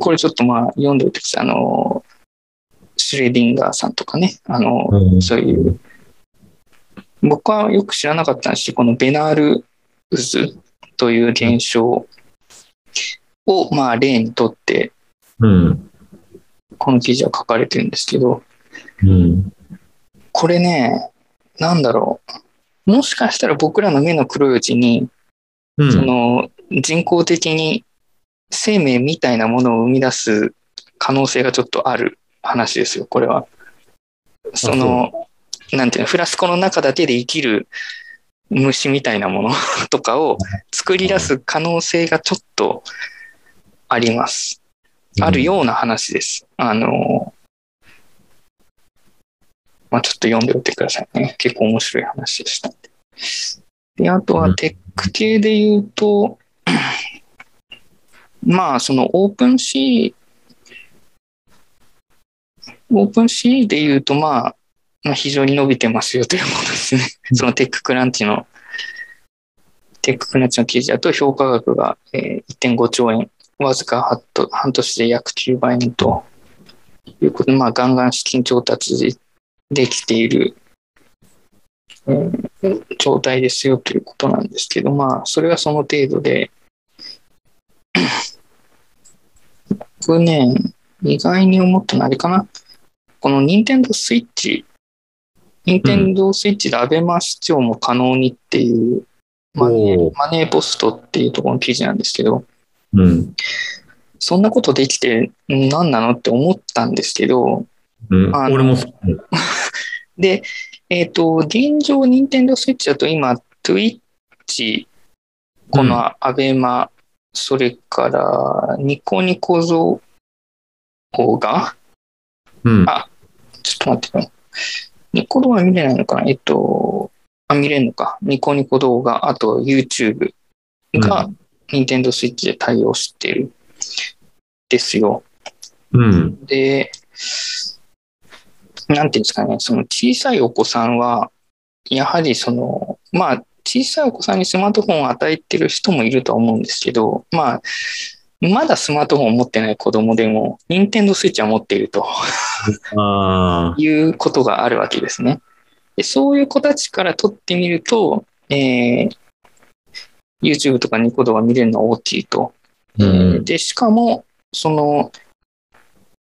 Speaker 2: これちょっとまあ読んでおいてください。あの、シュレディンガーさんとかね、あの、
Speaker 1: うん。
Speaker 2: そういう、僕はよく知らなかったんですけど、このベナール渦という現象をまあ例にとって、
Speaker 1: うん。
Speaker 2: この記事は書かれてるんですけど、
Speaker 1: うん。
Speaker 2: これね、なんだろう。もしかしたら僕らの目の黒いうちに、
Speaker 1: うん。
Speaker 2: その人工的に生命みたいなものを生み出す可能性がちょっとある話ですよ、これは。その、なんていうの、フラスコの中だけで生きる虫みたいなもの *laughs* とかを作り出す可能性がちょっとあります。あるような話です。あの、まあ、ちょっと読んでおいてくださいね。結構面白い話でした。で、あとはテック系で言うと、*clears throat* まあ、そのオープン C、オープン C で言うと、まあ、まあ、非常に伸びてますよということですね。そのテッククランチの、テッククランチの記事だと評価額がえー1.5兆円、わずか半年で約9倍にということで、まあ、ガンガン資金調達でできている、えー状態ですよということなんですけど、まあ、それはその程度で、僕ね、意外に思ったのはあれかな。この任天堂スイッチ、任天堂スイッチでアベマ視聴も可能にっていうマネ
Speaker 1: ー
Speaker 2: マネーポストっていうところの記事なんですけど、
Speaker 1: うん。
Speaker 2: そんなことできて何なのって思ったんですけど、
Speaker 1: うん。俺もそう。
Speaker 2: で、えっ、と、現状、任天堂スイッチだと今、Twitch、このアベマ、それからニコニコ動画
Speaker 1: うん。
Speaker 2: あちょっと待ってよ。ニコ動画見れないのかな？えっと、あ、見れるのか。ニコニコ動画、あと YouTube が任天堂スイッチで対応してる。ですよ。
Speaker 1: うん。
Speaker 2: で、なんていうんですかね、その小さいお子さんは、やはりその、まあ、小さいお子さんにスマートフォンを与えてる人もいるとは思うんですけど、まあ、まだスマートフォンを持ってない子供でも、任天堂スイッチは持っていると。*laughs* いうことがあるわけですね。でそういう子たちから取ってみると、えー YouTube とかニコ動が見れるのは大きいと。
Speaker 1: うん。
Speaker 2: で、しかも、その、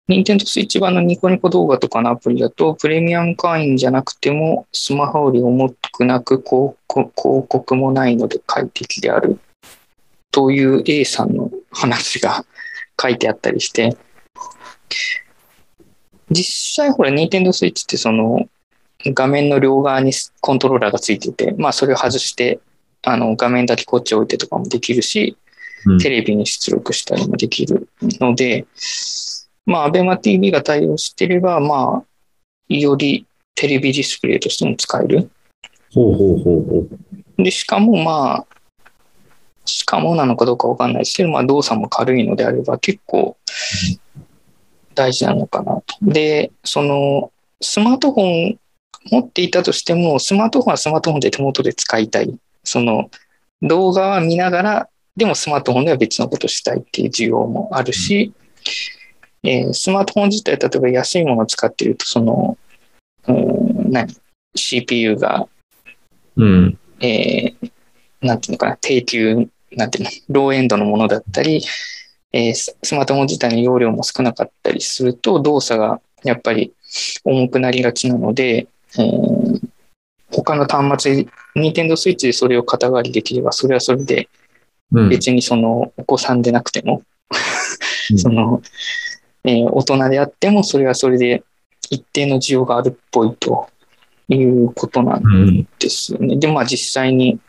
Speaker 2: 任天堂スイッチ版のニコニコ動画とかのアプリだと、プレミアム会員じゃなくても、スマホより重くなく広告、もないので快適である。という A さんの話が書いてあったりして、実際ほら、任天堂スイッチってその、画面の両側にコントローラーがついてて、まあそれを外して、あの、画面だけこっち置いてとかもできるし、
Speaker 1: うん
Speaker 2: テレビに出力したりもできるので、まあ、アベマ TV が対応してれば、まあ、よりテレビディスプレイとしても使える。
Speaker 1: ほうほうほうほう。
Speaker 2: で、しかもまあ、しかもなのかどうかわかんないですけど、まあ、動作も軽いのであれば結構大事なのかなと。で、その、スマートフォン持っていたとしても、スマートフォンはスマートフォンで手元で使いたい。その、動画は見ながら、でもスマートフォンでは別のことしたいっていう需要もあるし、えースマートフォン自体、例えば安いものを使っていると、その、うん、何 ?CPU が
Speaker 1: うん。
Speaker 2: えーなんていうのかな、低級、なんていうの、ローエンドのものだったり、えーススマートフォン自体の容量も少なかったりすると、動作がやっぱり重くなりがちなので、えー他の端末で、Nintendo Switch でそれを肩代わりできれば、それはそれで
Speaker 1: うん。
Speaker 2: 別にそのお子さんでなくても、
Speaker 1: うん *laughs*
Speaker 2: その、えー大人であっても、それはそれで一定の需要があるっぽいということなん
Speaker 1: うん。
Speaker 2: ですよね。で、まあ実際に、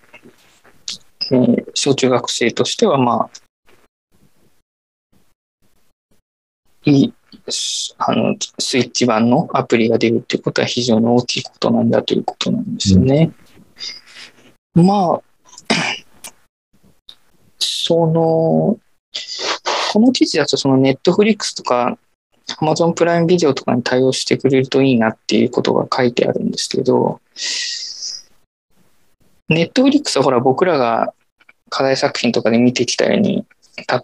Speaker 2: えー小中学生としては、まあ、いい、すあの、スイッチ版のアプリが出るっていうことは非常に大きいことなんだということなんですよね。まあ、*clears throat* その、この記事だとそのネットフリックスとか Amazon プライムビデオとかに対応してくれるといいなっていうことが書いてあるんですけど、ネットフリックスはほら僕らが課題作品とかで見てきたように、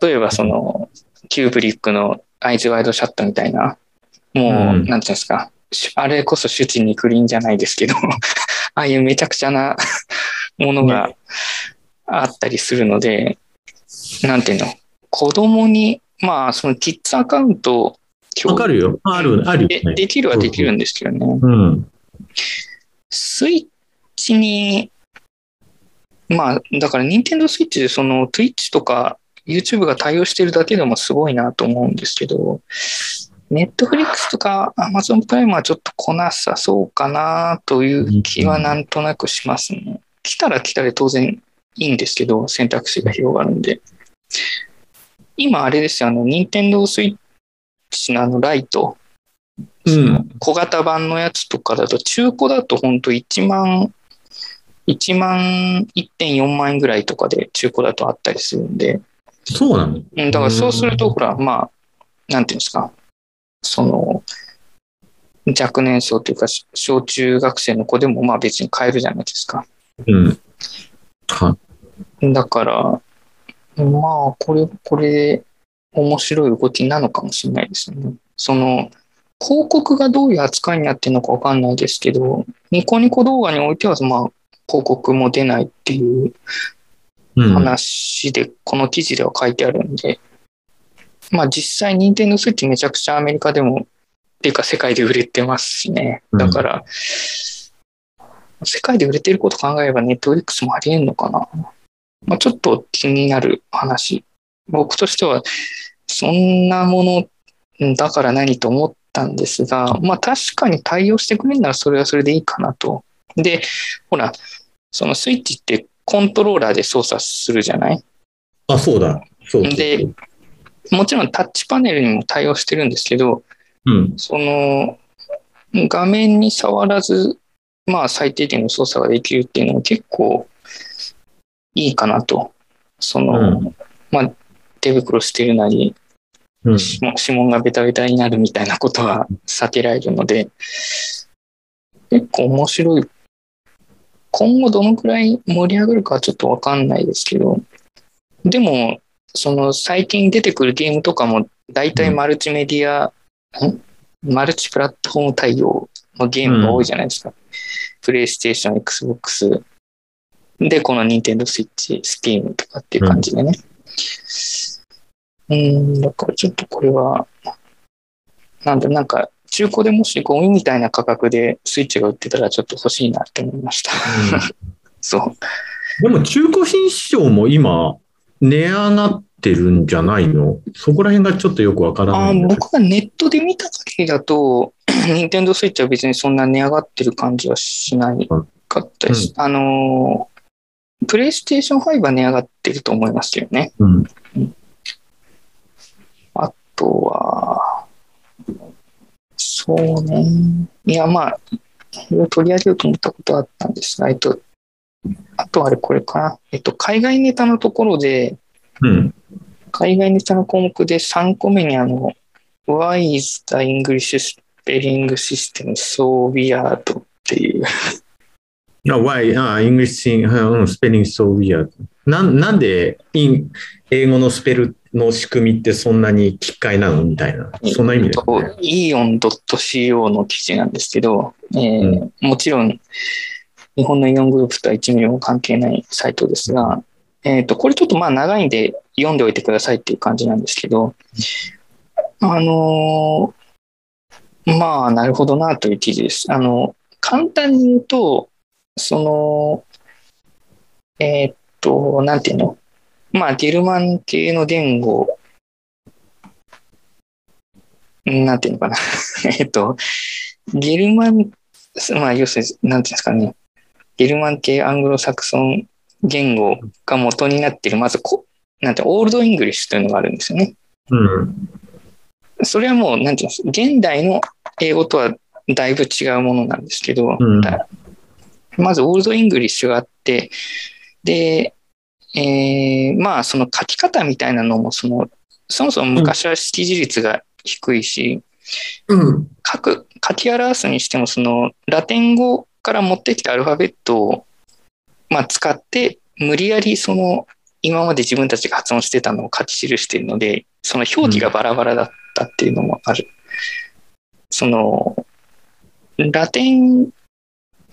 Speaker 2: 例えばそのキューブリックのアイズワイドシャットみたいな、もう、
Speaker 1: うん。
Speaker 2: なんていうんですか、しあれこそ主治肉林じゃないですけど、*laughs* ああいうめちゃくちゃな *laughs* ものがあったりするので、なんていうの、子供に、まあ、そのキッズアカウントを
Speaker 1: わかるよ。ある、あるね。
Speaker 2: できるはできるんですけどね。
Speaker 1: うん。
Speaker 2: スイッチに、まあ、だから、任天堂スイッチでその Twitch とか YouTube が対応してるだけでもすごいなと思うんですけど、Netflix とか Amazon プライムはちょっと来なさそうかなという気はなんとなくしますね。来たら来たで当然いいんですけど、選択肢が広がるんで。今あれですよ、あの、任天堂スイッチのあのライト、
Speaker 1: うん。
Speaker 2: 小型版のやつとかだと、中古だと本当1万、1万、1.4万円ぐらいとかで中古だとあったりするんで、
Speaker 1: そうなの？
Speaker 2: うん、だからそうすると、ほら、まあ、なんていうんですか、その、若年層というか、小中学生の子でもまあ別に買えるじゃないですか。
Speaker 1: うん。は
Speaker 2: だから、まあ、これ、これで面白い動きなのかもしれないですよね。その、広告がどういう扱いになってるのかわかんないですけど、ニコニコ動画においては、まあ、広告も出ないっていう
Speaker 1: うん。
Speaker 2: 話で、この記事では書いてあるんで、まあ実際、ニンテンドースイッチめちゃくちゃアメリカでも、っていうか世界で売れてますしね。だから、世界で売れてること考えればネットフリックスもありえんのかな。まあちょっと気になる話。僕としては、そんなものだから何と思ったんですが、まあ確かに対応してくれるならそれはそれでいいかなと。で、ほら、そのスイッチってコントローラーで操作するじゃない？
Speaker 1: あ、そうだ。そう
Speaker 2: でもちろんタッチパネルにも対応してるんですけど、
Speaker 1: うん。
Speaker 2: その画面に触らず、まあ最低限の操作ができるっていうのは結構いいかなと。その、
Speaker 1: う
Speaker 2: まあ手袋してるなり、
Speaker 1: うん。
Speaker 2: 指紋がベタベタになるみたいなことは避けられるので、結構面白い。今後どのくらい盛り上がるかはちょっとわかんないですけど、でも、その最近出てくるゲームとかも大体マルチメディア、ん？マルチプラットフォーム対応のゲームが多いじゃないですか。プレイステーション、Xbox、で、この Nintendo Switch、Steam とかっていう感じでね。うん、だからちょっとこれは、なんだ、なんか、中古でもしゴミみたいな価格でスイッチが売ってたらちょっと欲しいなって思いました。そう。
Speaker 1: でも中古品市場も今、値上がってるんじゃないの？そこら辺がちょっとよくわから
Speaker 2: あ
Speaker 1: ないんだけど。
Speaker 2: 僕がネットで見た限りだと、任天堂スイッチは別にそんな値上がってる感じはしないかったです。あのー、プレイステーション5は値上がってると思いますけどね。
Speaker 1: うん。
Speaker 2: あとは、そうね。いや、まあ、いろいろ取り上げようと思ったことはあったんですが、えっと、あとあれこれかな。えっと、海外ネタのところで、
Speaker 1: うん。
Speaker 2: 海外ネタの項目で3個目にあの、Why is the English spelling system so weird? っていう。
Speaker 1: あ、why? あ、English thing, うん、spelling so weird. なんなんで、イン英語のスペルの仕組みってそんなに奇怪なのみたいな。そんな意味ですね。
Speaker 2: ion.co の記事なんですけど、えー
Speaker 1: う
Speaker 2: もちろん日本のイオングループとは1ミリも関係ないサイトですが、えっ、と、これちょっとまあ長いんで読んでおいてくださいっていう感じなんですけど、あのーまあ、なるほどなという記事です。あの、簡単に言うと、その、えっ、と、なんていうの？まあ、ゲルマン系の言語なんていうのかな。*laughs* えっと、ゲルマン、まあ、要するに、なんていうんですかね。ゲルマン系アングロサクソン言語が元になっている、まずこ、なんて、 Old English というのがあるんですよね。
Speaker 1: うん。
Speaker 2: それはもう、なんていうんですか、現代の英語とはだいぶ違うものなんですけど、
Speaker 1: うん
Speaker 2: だまず Old English があって、で、えーまあ、その書き方みたいなのも、その、そもそも昔は識字率が低いし、
Speaker 1: うん。
Speaker 2: 書く、書き表すにしても、その、ラテン語から持ってきたアルファベットを、まあ、使って、無理やりその、今まで自分たちが発音してたのを書き記しているので、その表記がバラバラだったっていうのもある。その、ラテン、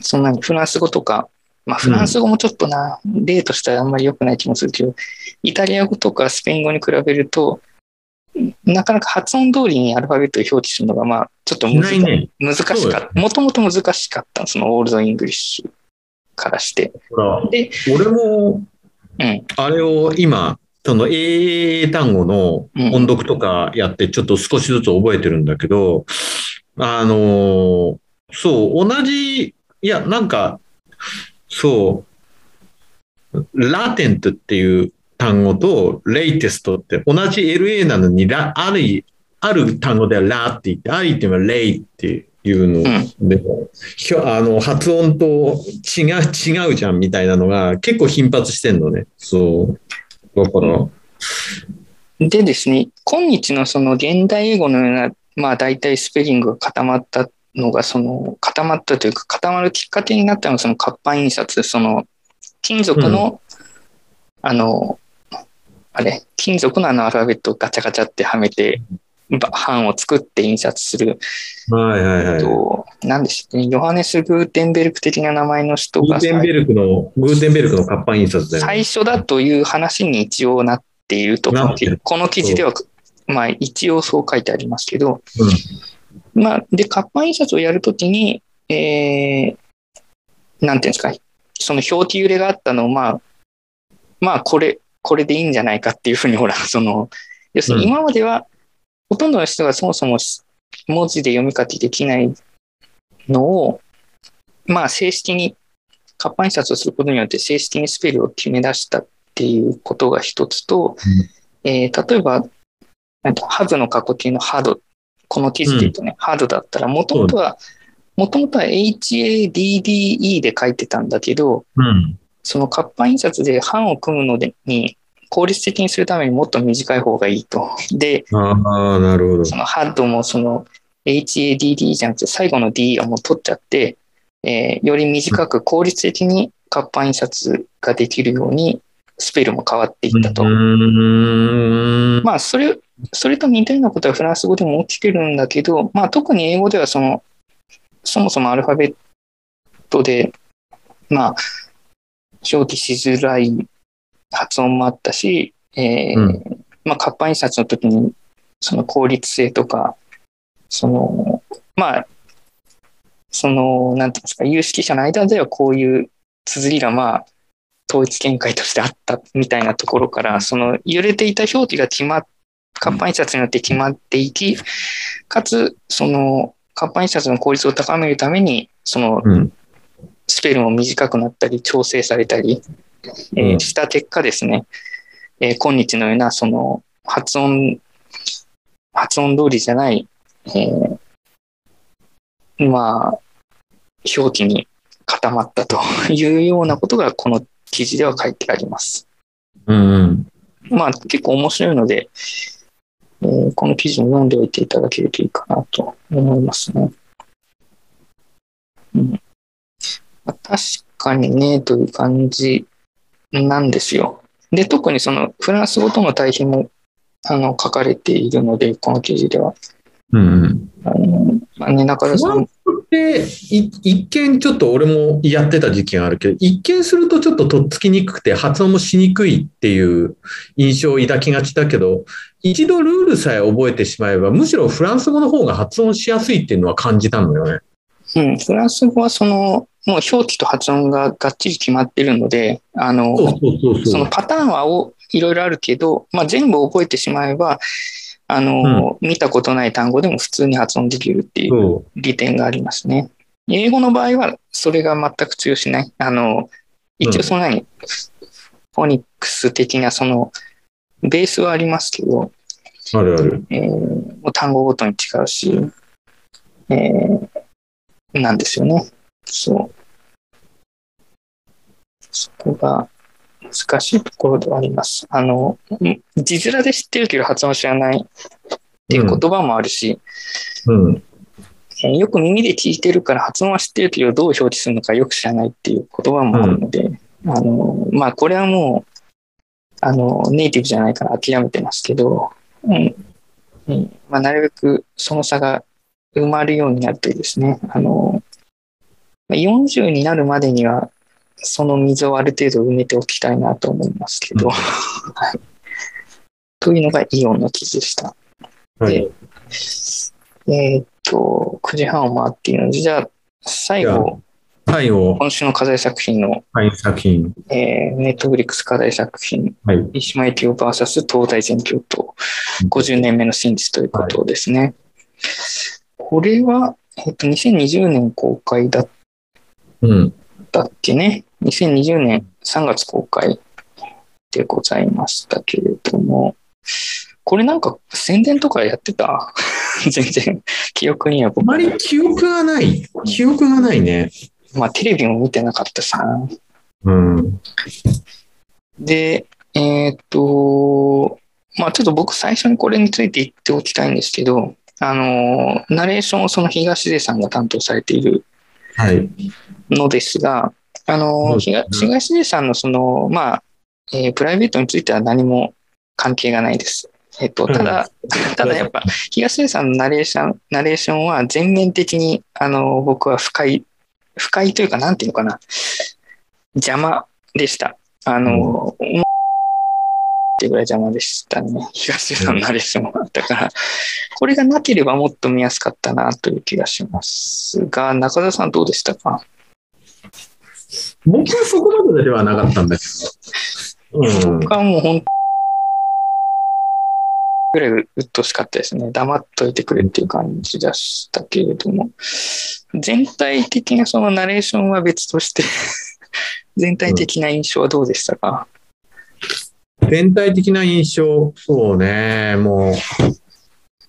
Speaker 2: そんなにフランス語とか、まあ、フランス語もちょっとな、例としてはあんまり良くない気もするけど、イタリア語とかスペイン語に比べると、なかなか発音通りにアルファベットを表記するのが、まあ、ちょっと
Speaker 1: い
Speaker 2: 難
Speaker 1: ね。
Speaker 2: 難しかった。もともと難しかった、その Old English からして。で、
Speaker 1: 俺も、
Speaker 2: うん、
Speaker 1: あれを今、その英単語の
Speaker 2: うん
Speaker 1: 音読とかやって、ちょっと少しずつ覚えてるんだけど、あのーそう、同じ、いや、なんか、そう、ラテントっていう単語とレイテストって同じ LA なのにラ、ある、ある単語ではラって言って、あるっていうのはレイっていうので、ひょあの発音と違う、違うじゃんみたいなのが結構頻発してんのね。そう。だから、
Speaker 2: でですね、今日のその現代英語のような、まあ大体スペリングが固まったのが、その固まったというか固まるきっかけになったのがその活版印刷、その金属の、あの、あれ、金属のあのアルファベットをガチャガチャってはめて、ば版を作って印刷する、
Speaker 1: はいはいはい。
Speaker 2: と、何でしたっけ、ヨハネス・グーテンベルク的な名前の人が
Speaker 1: グーテンベルクの、グーテンベルクの活版印刷だよね。
Speaker 2: 最初だという話に一応なっていると、この記事では、まあ一応そう書いてありますけど、
Speaker 1: うん
Speaker 2: まあ、で、活版印刷をやるときに、えー、なんていうんですか、その表記揺れがあったのを、まあ、まあ、これ、これでいいんじゃないかっていうふうに、ほら、その、要するに
Speaker 1: うん。
Speaker 2: 今までは、ほとんどの人がそもそも文字で読み書きできないのを、まあ、正式に活版印刷をすることによって正式にスペルを決め出したっていうことが一つと、えー例えハブの過去形のハド、この記事で言うとね、ハドだったら、もともとは、もともとは HADDE で書いてたんだけど、
Speaker 1: うん。
Speaker 2: その活版印刷で版を組むのでに効率的にするためにもっと短い方がいいと。で、
Speaker 1: ああ、なるほど。
Speaker 2: そのハッドもその HADD じゃなくて最後の D をもう取っちゃって、えーより短く効率的に活版印刷ができるようにスペルも変わっていったと。
Speaker 1: うん。
Speaker 2: まあ、それ、それと似たようなことはフランス語でも起きてるんだけど、まあ、特に英語ではその、そもそもアルファベットで、まあ、表記しづらい発音もあったし、えー
Speaker 1: う
Speaker 2: まあ、活版印刷の時に、その効率性とか、その、まあ、その、なんていうんですか、有識者の間ではこういう綴りがまあ、統一見解としてあったみたいなところから、その揺れていた表記が決まっ、活版印刷によって決まっていき、かつ、その、活版印刷の効率を高めるために、その、
Speaker 1: うん。
Speaker 2: スペルも短くなったり、調整されたり、えした結果ですね、えー今日のような、その、発音、発音通りじゃない、えーまあ、表記に固まったというようなことが、この記事では書いてあります。
Speaker 1: うん。
Speaker 2: まあ、結構面白いので、えーこの記事を読んでおいていただけるといいかなと思いますね。うんまあ確かにね、という感じなんですよ。で、特にそのフランス語との対比もあの書かれているので、この記事では。
Speaker 1: うん。
Speaker 2: あのまあね、中田さん、
Speaker 1: で、い一見ちょっと俺もやってた時期があるけど、一見するとちょっととっつきにくくて発音もしにくいっていう印象を抱きがちだけど、一度ルールさえ覚えてしまえば、むしろフランス語の方が発音しやすいっていうのは感じたのよね。
Speaker 2: うん、フランス語はその、もう表記と発音ががっちり決まってるので、あの、
Speaker 1: そ
Speaker 2: のパターンはおいろいろあるけど、まあ、全部覚えてしまえば、あの、見たことない単語でも普通に発音できるっていう
Speaker 1: そ
Speaker 2: 利点がありますね。英語の場合はそれが全く通用しない。あの、一応そんなに、フォニックス的なその、ベースはありますけど、
Speaker 1: う。あるある。
Speaker 2: えー単語ごとに違うし、えーなんですよね。そう。そこが難しいところではあります。あの、ん字面で知ってるけど発音知らないっていう言葉もあるし、
Speaker 1: うん。
Speaker 2: えーよく耳で聞いてるから発音は知ってるけどどう表記するのかよく知らないっていう言葉もあるので、あの、まあこれはもう、あの、ネイティブじゃないから諦めてますけど、うん。うんまあなるべくその差が埋まるようになるといいですね。あの、まあ40になるまでにはその溝をある程度埋めておきたいなと思いますけど、
Speaker 1: うん
Speaker 2: はい。というのがイオンの記事でした。
Speaker 1: はい。
Speaker 2: えーっと、9時半を回っているので、じゃあ、最後、
Speaker 1: 最後、
Speaker 2: 今週の課題作品の、
Speaker 1: はい、作品。
Speaker 2: えー、ネットフリックス課題作品、
Speaker 1: はい。
Speaker 2: 三島由紀夫 VS 東大全教と50年目の真実ということですね。これは、えっと、2020年公開だっ
Speaker 1: うん。
Speaker 2: たっけね。2020年3月公開でございましたけれども、これなんか宣伝とかやってた？*laughs* 全然記憶には僕
Speaker 1: あまり記憶がない。記憶がないね。
Speaker 2: まあテレビも見てなかったさ。
Speaker 1: うん。
Speaker 2: で、えーっと、まあちょっと僕最初にこれについて言っておきたいんですけど、あの、ナレーションをその東出さんが担当されている
Speaker 1: はい。
Speaker 2: のですが、あ
Speaker 1: そ
Speaker 2: の、東東出さんのその、まあ、えープライベートについては何も関係がないです。えっと、ただ、*laughs* ただやっぱ、東出さんのナレーション、ナレーションは全面的に、あの、僕は不快、不快というか、なんていうのかな、邪魔でした。あの、っていうぐらい邪魔でしたね。東出さんのナレーションは。だから、これがなければもっと見やすかったなという気がしますが、中田さんどうでしたか？
Speaker 1: 僕はそこまでではなかったんだけど。うん。
Speaker 2: 僕はもう本当ぐらいうっとうしかったですね。黙っといてくれっていう感じでしたけれども、全体的なそのナレーションは別として、*laughs* 全体的な印象はどうでしたか、
Speaker 1: 全体的な印象、そうね、もう、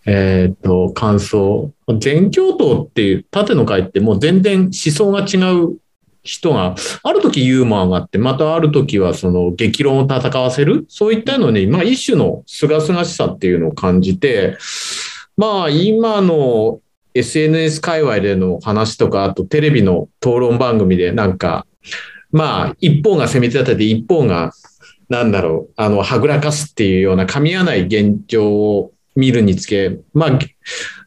Speaker 1: えっ、と、感想。全教頭っていう縦の回ってもう全然思想が違う人が、ある時ユーモアがあって、またある時はその激論を戦わせる、そういったのに、まあ一種の清々しさっていうのを感じて、まあ今の SNS 界隈での話とか、あとテレビの討論番組でなんか、まあ一方が攻め立てて一方がなんだろう、あの、はぐらかすっていうような噛み合わない現状を見るにつけ、まあ、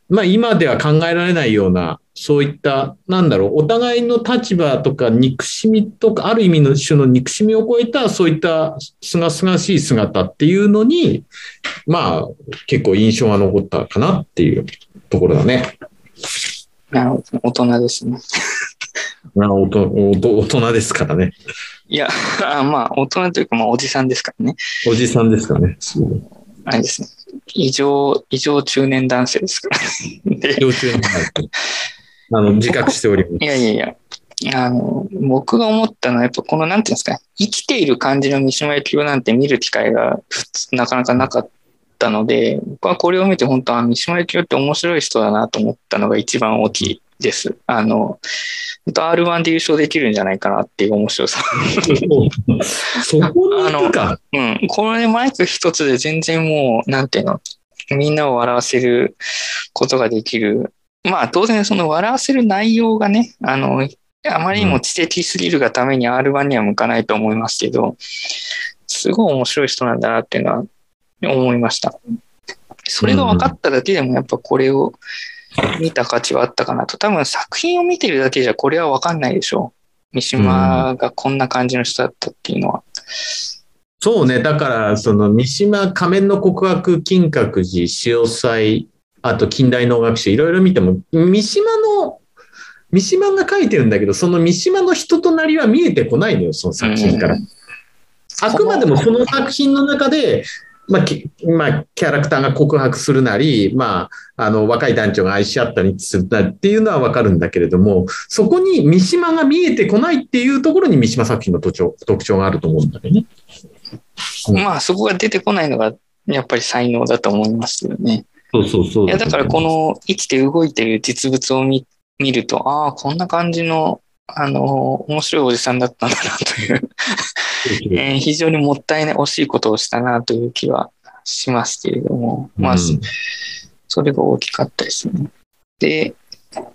Speaker 1: まあ今では考えられないような、そういった、なんだろう、お互いの立場とか憎しみとか、ある意味の種の憎しみを超えた、そういったすがすがしい姿っていうのに、まあ結構印象が残ったかなっていうところだね。
Speaker 2: なるほど。大人ですね。
Speaker 1: ま *laughs* あおとおと大人ですからね。
Speaker 2: いや、あまあ、大人というか、まあ、おじさんですからね。
Speaker 1: おじさんですからね。
Speaker 2: あれですね。異常、異常中年男性ですから、*laughs* ね。で
Speaker 1: 幼虫になってあの、自覚しております。
Speaker 2: いやいやいや、あの、僕が思ったのは、やっぱこの、なんていうんですかね、生きている感じの三島由紀夫なんて見る機会がなかなかなかったので、僕はこれを見て本当は三島由紀夫って面白い人だなと思ったのが一番大きいです。あの、本当 R1 で優勝できるんじゃないかなっていう面白さ。
Speaker 1: そこに行くか。
Speaker 2: うん。これマイク一つで全然もう、なんていうの、みんなを笑わせることができる。まあ当然その笑わせる内容がね、あの、あまりにも知的すぎるがために R1 には向かないと思いますけど、すごい面白い人なんだなっていうのは思いました。それが分かっただけでもやっぱこれを見た価値はあったかなと。多分作品を見てるだけじゃこれは分かんないでしょう。三島がこんな感じの人だったっていうのは。
Speaker 1: そうね。だから、その、三島仮面の告白、金閣寺、潮祭、あと近代能楽師、いろいろ見ても、三島の、三島が書いてるんだけど、その三島の人となりは見えてこないのよ、その作品から。
Speaker 2: うん
Speaker 1: あくまでもその作品の中で、まあ、きまあ、キャラクターが告白するなり、まあ、あの、若い団長が愛し合ったりするなりっていうのはわかるんだけれども、そこに三島が見えてこないっていうところに三島作品の特徴特徴があると思うんだよね。うん
Speaker 2: まあそこが出てこないのがやっぱり才能だと思いますよね。
Speaker 1: そうそうそう。
Speaker 2: いやだからこの生きて動いてる実物を見見ると、ああ、こんな感じの、あの、面白いおじさんだったんだなという、えー非常にもったいない、惜しいことをしたなという気はしますけれども、まあ、
Speaker 1: うん
Speaker 2: それが大きかったですね。で、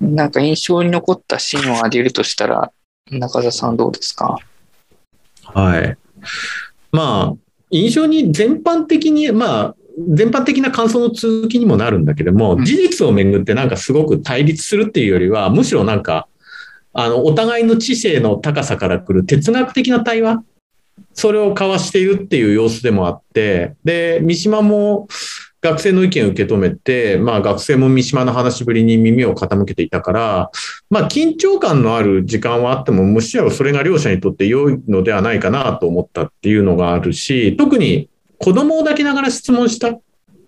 Speaker 2: なんか印象に残ったシーンを挙げるとしたら、中田さんどうですか？
Speaker 1: はい。まあ、印象に全般的に、まあ、全般的な感想の続きにもなるんだけども、
Speaker 2: うん。
Speaker 1: 事実をめぐってなんかすごく対立するっていうよりは、むしろなんか、あの、お互いの知性の高さから来る哲学的な対話、それを交わしているっていう様子でもあって、で、三島も学生の意見を受け止めて、まあ学生も三島の話ぶりに耳を傾けていたから、まあ緊張感のある時間はあっても、むしろそれが両者にとって良いのではないかなと思ったっていうのがあるし、特に子供を抱きながら質問した、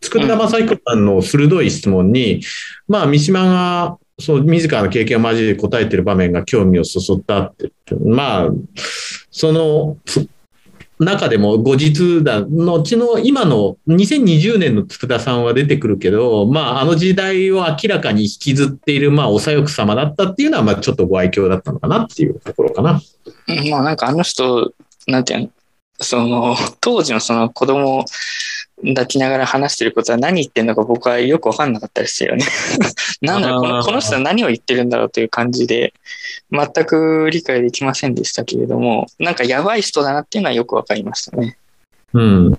Speaker 1: 佃田正彦さんの鋭い質問に、まあ三島が、そう、自らの経験を交えて答えてる場面が興味をそそったって、まあ、その、中でも後日だ、後の今の2020年の佃さんは出てくるけど、まああの時代を明らかに引きずっている、まあお左翼様だったっていうのは、まあちょっとご愛嬌だったのかなっていうところかな。
Speaker 2: まあなんかあの人、なんていうの、その、当時のその子供抱きながら話してることは何言ってんのか僕はよくわかんなかったですよね。*laughs* なんだろうこの、この人は何を言ってるんだろうという感じで、全く理解できませんでしたけれども、なんかやばい人だなっていうのはよくわかりましたね。
Speaker 1: うん。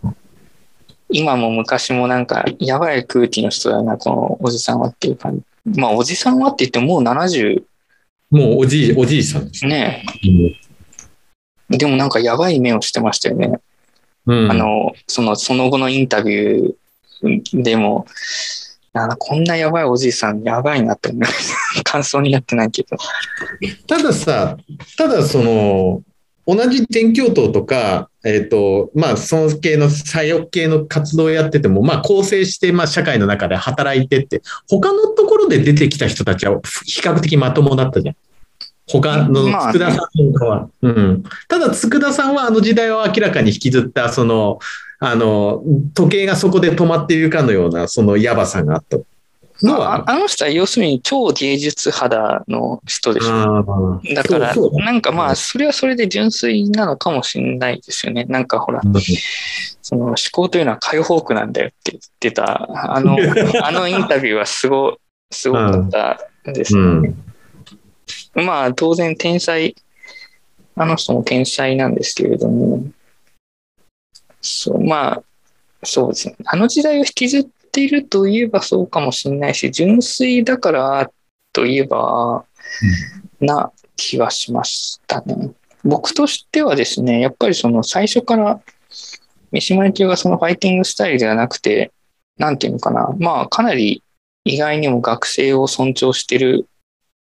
Speaker 2: 今も昔もなんかやばい空気の人だな、このおじさんはっていう感じ。まあおじさんはって言ってももう70
Speaker 1: もうおじい、おじいさんですね。
Speaker 2: ね。でもなんかやばい目をしてましたよね。
Speaker 1: うん。
Speaker 2: あの、その、その後のインタビューでも、あのこんなやばいおじいさん、やばいなって思。*laughs* 感想になってないけど。
Speaker 1: たださ、ただその、同じ全教頭とか、えっ、と、まあ、その系の左翼系の活動をやってても、まあ、構成して、まあ、社会の中で働いてって、他のところで出てきた人たちは比較的まともだったじゃん。他の佃さんとかは。うん。ただ、佃さんはあの時代を明らかに引きずった、その、あの、時計がそこで止まっているかのような、そのやばさがあったのは、
Speaker 2: ああの人は要するに超芸術肌の人でしょ。だから
Speaker 1: そ
Speaker 2: なんかまあ、それはそれで純粋なのかもしれないですよね。なんかほら、その思考というのは解放区なんだよって言ってた、あの、*laughs* あのインタビューはすご、すごかったです
Speaker 1: う
Speaker 2: ね。
Speaker 1: ん。
Speaker 2: まあ、当然天才、あの人も天才なんですけれども、そう、まあ、そうですね。あの時代を引きずっているといえばそうかもしれないし、純粋だからといえば、な気はしましたね。僕としてはですね、やっぱりその最初から三島由紀夫がそのファイティングスタイルではなくて、なんていうのかな、まあかなり意外にも学生を尊重してる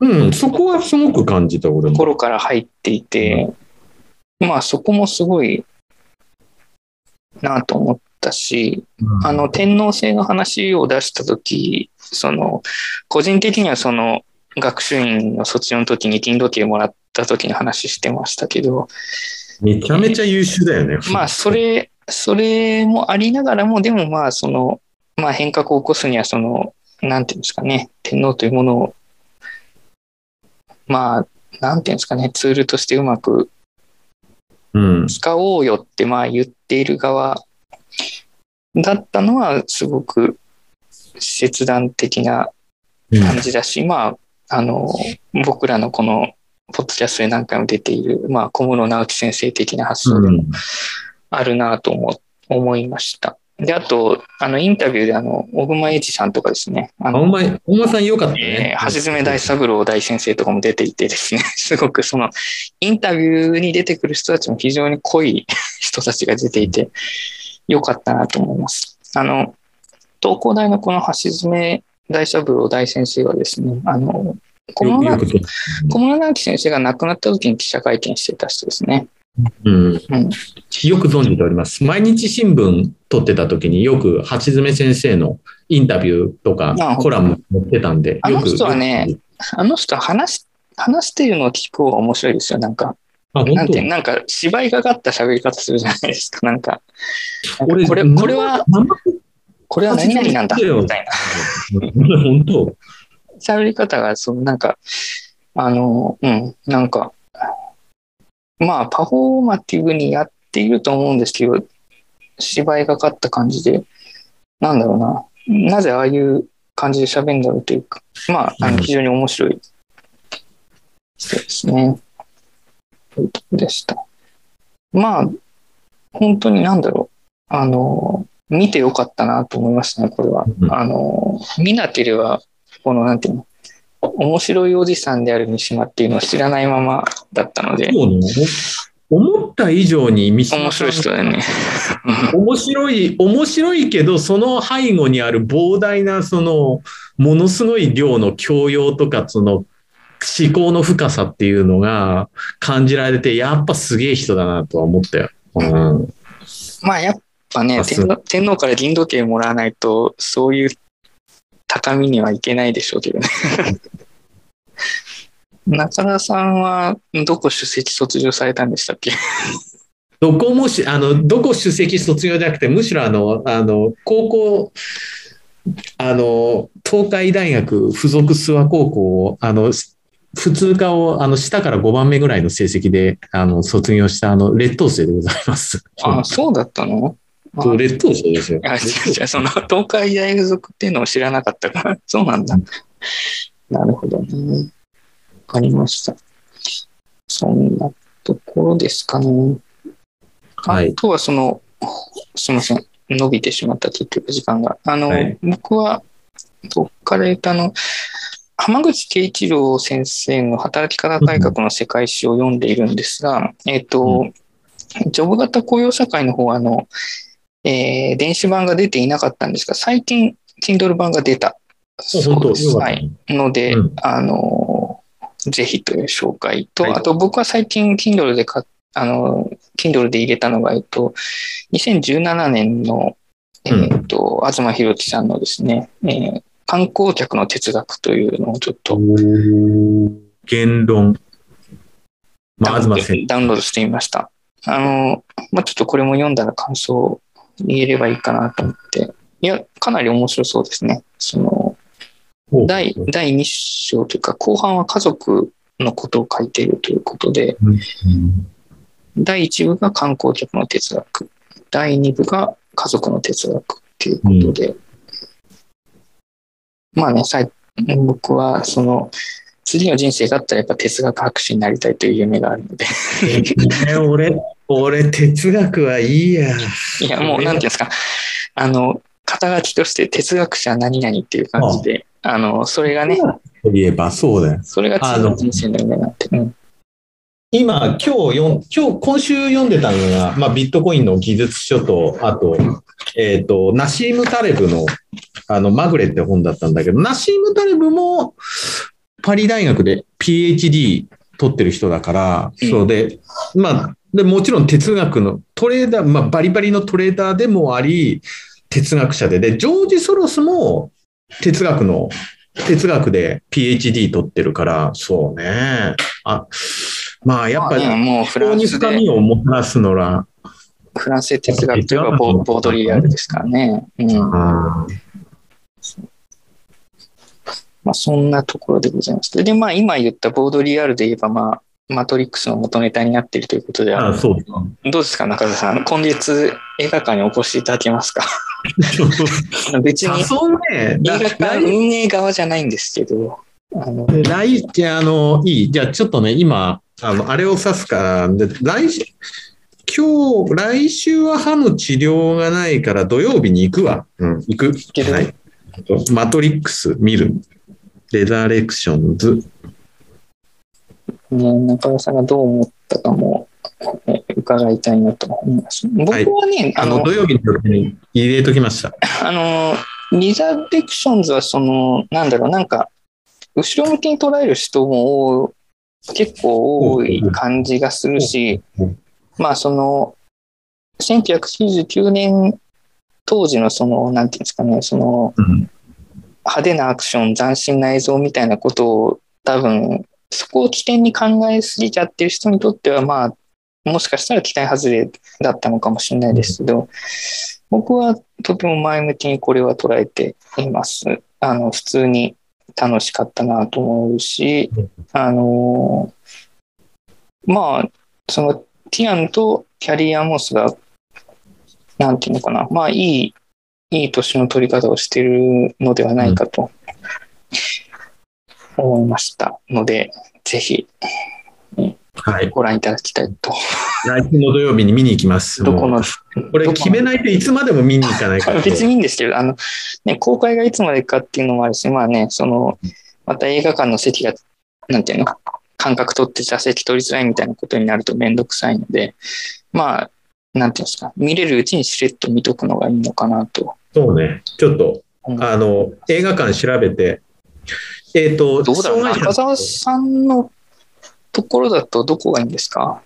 Speaker 1: うん、そこはすごく感じた、俺も。
Speaker 2: 頃から入っていて、まあそこもすごいなと思ったし、あの天皇制の話を出したとき、その個人的にはその学習院の卒業の時に金時計もらった時の話してましたけど、
Speaker 1: めちゃめちゃ優秀だよね。
Speaker 2: まあそれ、それもありながらも、でもまあその、まあ変革を起こすにはその、なんていうんですかね、天皇というものを、まあ、なんていうんですかね、ツールとしてうまく
Speaker 1: うん。
Speaker 2: 使おうよってまあ言っている側だったのはすごく切断的な感じだし、まあ、あの、僕らのこのポッドキャストで何回も出ている、まあ、小室直樹先生的な発想でもあるなと思思いました。で、あと、あの、インタビューであの、小熊英二さんとかですね、あ
Speaker 1: あ、
Speaker 2: の
Speaker 1: お前、お前さんよかったね
Speaker 2: えー。橋爪大三郎大先生とかも出ていてですね、*laughs* すごくそのインタビューに出てくる人たちも非常に濃い *laughs* 人たちが出ていて、よかったなと思います。あの、東工大のこの橋爪大三郎大先生はですね、あの。小室直樹先生が亡くなった時に記者会見してた人ですね。
Speaker 1: うん。
Speaker 2: うん。
Speaker 1: よく存じております。毎日新聞撮ってた時によく橋爪先生のインタビューとか
Speaker 2: あ
Speaker 1: コラム載ってたんで。
Speaker 2: あの人はねあの人は話し、話してるのを聞く方が面白いですよ。なんか、
Speaker 1: あ、
Speaker 2: なんてなんか芝居がかった喋り方するじゃないですか。なんか、なんか
Speaker 1: 俺
Speaker 2: これ、これは、
Speaker 1: 生
Speaker 2: これは何々なんだ、みたいな。*laughs*
Speaker 1: 本当？
Speaker 2: 喋り方が、そのなんか、あの、うん、なんか、まあ、パフォーマティブにやっていると思うんですけど、芝居がかった感じで、なんだろうな、なぜああいう感じで喋るんだろうというか、まあ、あの
Speaker 1: うん。
Speaker 2: 非常に面白い。人ですね。というとこでした。まあ、本当になんだろう、あの、見てよかったなと思いましたね、これは。
Speaker 1: うん。
Speaker 2: あの、見なければ、この、なんていうの、面白いおじさんである三島っていうのを知らないままだったので、
Speaker 1: そうね。思った以上に三島
Speaker 2: 面白い人だよね。
Speaker 1: 面白い、面白いけど、その背後にある膨大な、その、ものすごい量の教養とか、その、思考の深さっていうのが感じられて、やっぱすげえ人だなとは思ったよ。うん。
Speaker 2: まあやっぱね天皇から銀時計もらわないと、そういう高みにはいけないでしょうけどね。中田さんはどこ首席卒業されたんでしたっけ？
Speaker 1: どこもし、あの、どこ首席卒業じゃなくて、むしろあの、あの、高校、あの、東海大学附属諏訪高校を、あの、普通科を、あの、下から5番目ぐらいの成績で、あの、卒業した、あの、劣等生でございます。
Speaker 2: あ、そうだったの？あ
Speaker 1: そう劣等生ですよ。
Speaker 2: あ、違う違う、その東海大附属っていうのを知らなかったから、*laughs* そうなんだ。なるほどね。わかりました。そんなところですかね。
Speaker 1: はい
Speaker 2: あとはその、すみません。伸びてしまった結局時間が。あの、
Speaker 1: はい
Speaker 2: 僕は、どっから言ったあの、浜口慶一郎先生の働き方改革の世界史を読んでいるんですが、えっ、と、ジョブ型雇用社会の方は、あの、えー電子版が出ていなかったんですが、最近、Kindle 版が出た。
Speaker 1: 本当？
Speaker 2: です。はい。ので、
Speaker 1: うん
Speaker 2: あの、ぜひという紹介と、
Speaker 1: はい
Speaker 2: あと僕は最近 Kindle で買っあの、Kindle で入れたのが、えっと、2017年の、えっと、東博樹さんのですね、えー観光客の哲学というのをちょっと
Speaker 1: 言論。まあ、
Speaker 2: ダウンロ
Speaker 1: 東先
Speaker 2: ダウンロードしてみました。あの、まあ、ちょっとこれも読んだら感想を言えればいいかなと思って。いや、かなり面白そうですね。その、
Speaker 1: 生。
Speaker 2: 第、第2章というか、後半は家族のことを書いているということで、
Speaker 1: うん
Speaker 2: 第1部が観光客の哲学、第2部が家族の哲学ということで、まあね、さい僕はその、次の人生があったらやっぱ哲学博士になりたいという夢があるので、
Speaker 1: ね俺、俺、哲学はいいや。
Speaker 2: いや、もう、なんていうんですか、あの、肩書きとして哲学者何々っていう感じで、あの、それがね、
Speaker 1: といえばそうだよ。
Speaker 2: それが次の人生の夢になって。うん
Speaker 1: 今、今日読ん、今日、今週読んでたのが、まあ、ビットコインの技術書と、あと、えっ、と、ナシーム・タレブの、あの、まぐれって本だったんだけど、ナシーム・タレブも、パリ大学で PhD 取ってる人だから、
Speaker 2: うん
Speaker 1: そうで、まあ、で、もちろん哲学のトレーダー、まあ、バリバリのトレーダーでもあり、哲学者で、で、ジョージ・ソロスも哲学の、哲学で PhD 取ってるから、そうね。あ、まあ、やっぱり、
Speaker 2: もうフランスで、
Speaker 1: 深みをもたらすのら、
Speaker 2: フランスで哲学といえばボボードリアルですからね。うん。
Speaker 1: あ
Speaker 2: まあ、そんなところでございます。で、まあ、今言ったボードリアルで言えば、まあ、マトリックスの元ネタになっているということで、
Speaker 1: あ、そうか。
Speaker 2: どうですか、中田さん？今月映画館にお越しいただけますか？*laughs* 別に
Speaker 1: ね。
Speaker 2: 映画館
Speaker 1: 来
Speaker 2: 運営側じゃないんですけど、あの、
Speaker 1: 来、じゃあ、あの、いい。じゃあ、ちょっとね、今、あの、あれを指すから、で、来週、今日、来週は歯の治療がないから土曜日に行くわ。うん、行く。
Speaker 2: ける
Speaker 1: はい。マトリックス見る。レザレクションズ。
Speaker 2: ね、中田さんがどう思ったかも、え伺いたいなと思います。僕はね、あ
Speaker 1: あの、
Speaker 2: の
Speaker 1: 土、曜日の時に入れときました。*laughs*
Speaker 2: あの、リザレクションズはその、なんだろう、なんか、後ろ向きに捉える人も結構多い感じがするし
Speaker 1: うん、
Speaker 2: まあその、1999年当時のその、なんていうんですかね、その
Speaker 1: うん。
Speaker 2: 派手なアクション、斬新な映像みたいなことを多分、そこを起点に考えすぎちゃってる人にとっては、まあ、もしかしたら期待外れだったのかもしれないですけど、僕はとても前向きにこれは捉えています。あの、普通に楽しかったなと思うし、あの、まあ、その、ティアンとキャリ・アモスが、なんていうのかな、まあ、いい、いい年の取り方をしてるのではないかと思いましたので、ぜひ
Speaker 1: はい。
Speaker 2: ご覧いただきたいと。
Speaker 1: 来週の土曜日に見に行きます。
Speaker 2: どこの
Speaker 1: これ決めないといつまでも見に行かないから。*laughs*
Speaker 2: 別にいいんですけど、あの、ね、公開がいつまでかっていうのもあるし、まあね、その、また映画館の席が、なんていうの、間隔取って座席取りづらいみたいなことになるとめんどくさいので、まあ、なんていうんですか、見れるうちにしれっと見とくのがいいのかなと。
Speaker 1: そうね。ちょっと、
Speaker 2: うん
Speaker 1: あの、映画館調べて、えっ、と、
Speaker 2: どうだろう、澤さんのところだとどこがいいんですか？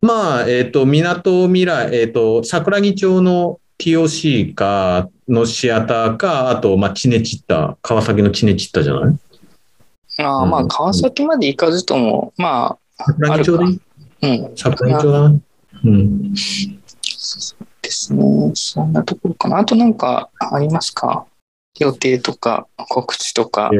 Speaker 1: まあ、えっ、と、港未来、えっ、と、桜木町の TOC か、のシアターか、あと、まあ、チネチッタ、川崎のチネチッタじゃない？
Speaker 2: ああまあ、川崎まで行かずとも、ま
Speaker 1: 桜木町でいい
Speaker 2: あ、うん、
Speaker 1: 桜木町だな。うん。
Speaker 2: そうですね。そんなところかな。あとなんかありますか？予定とか告知とか。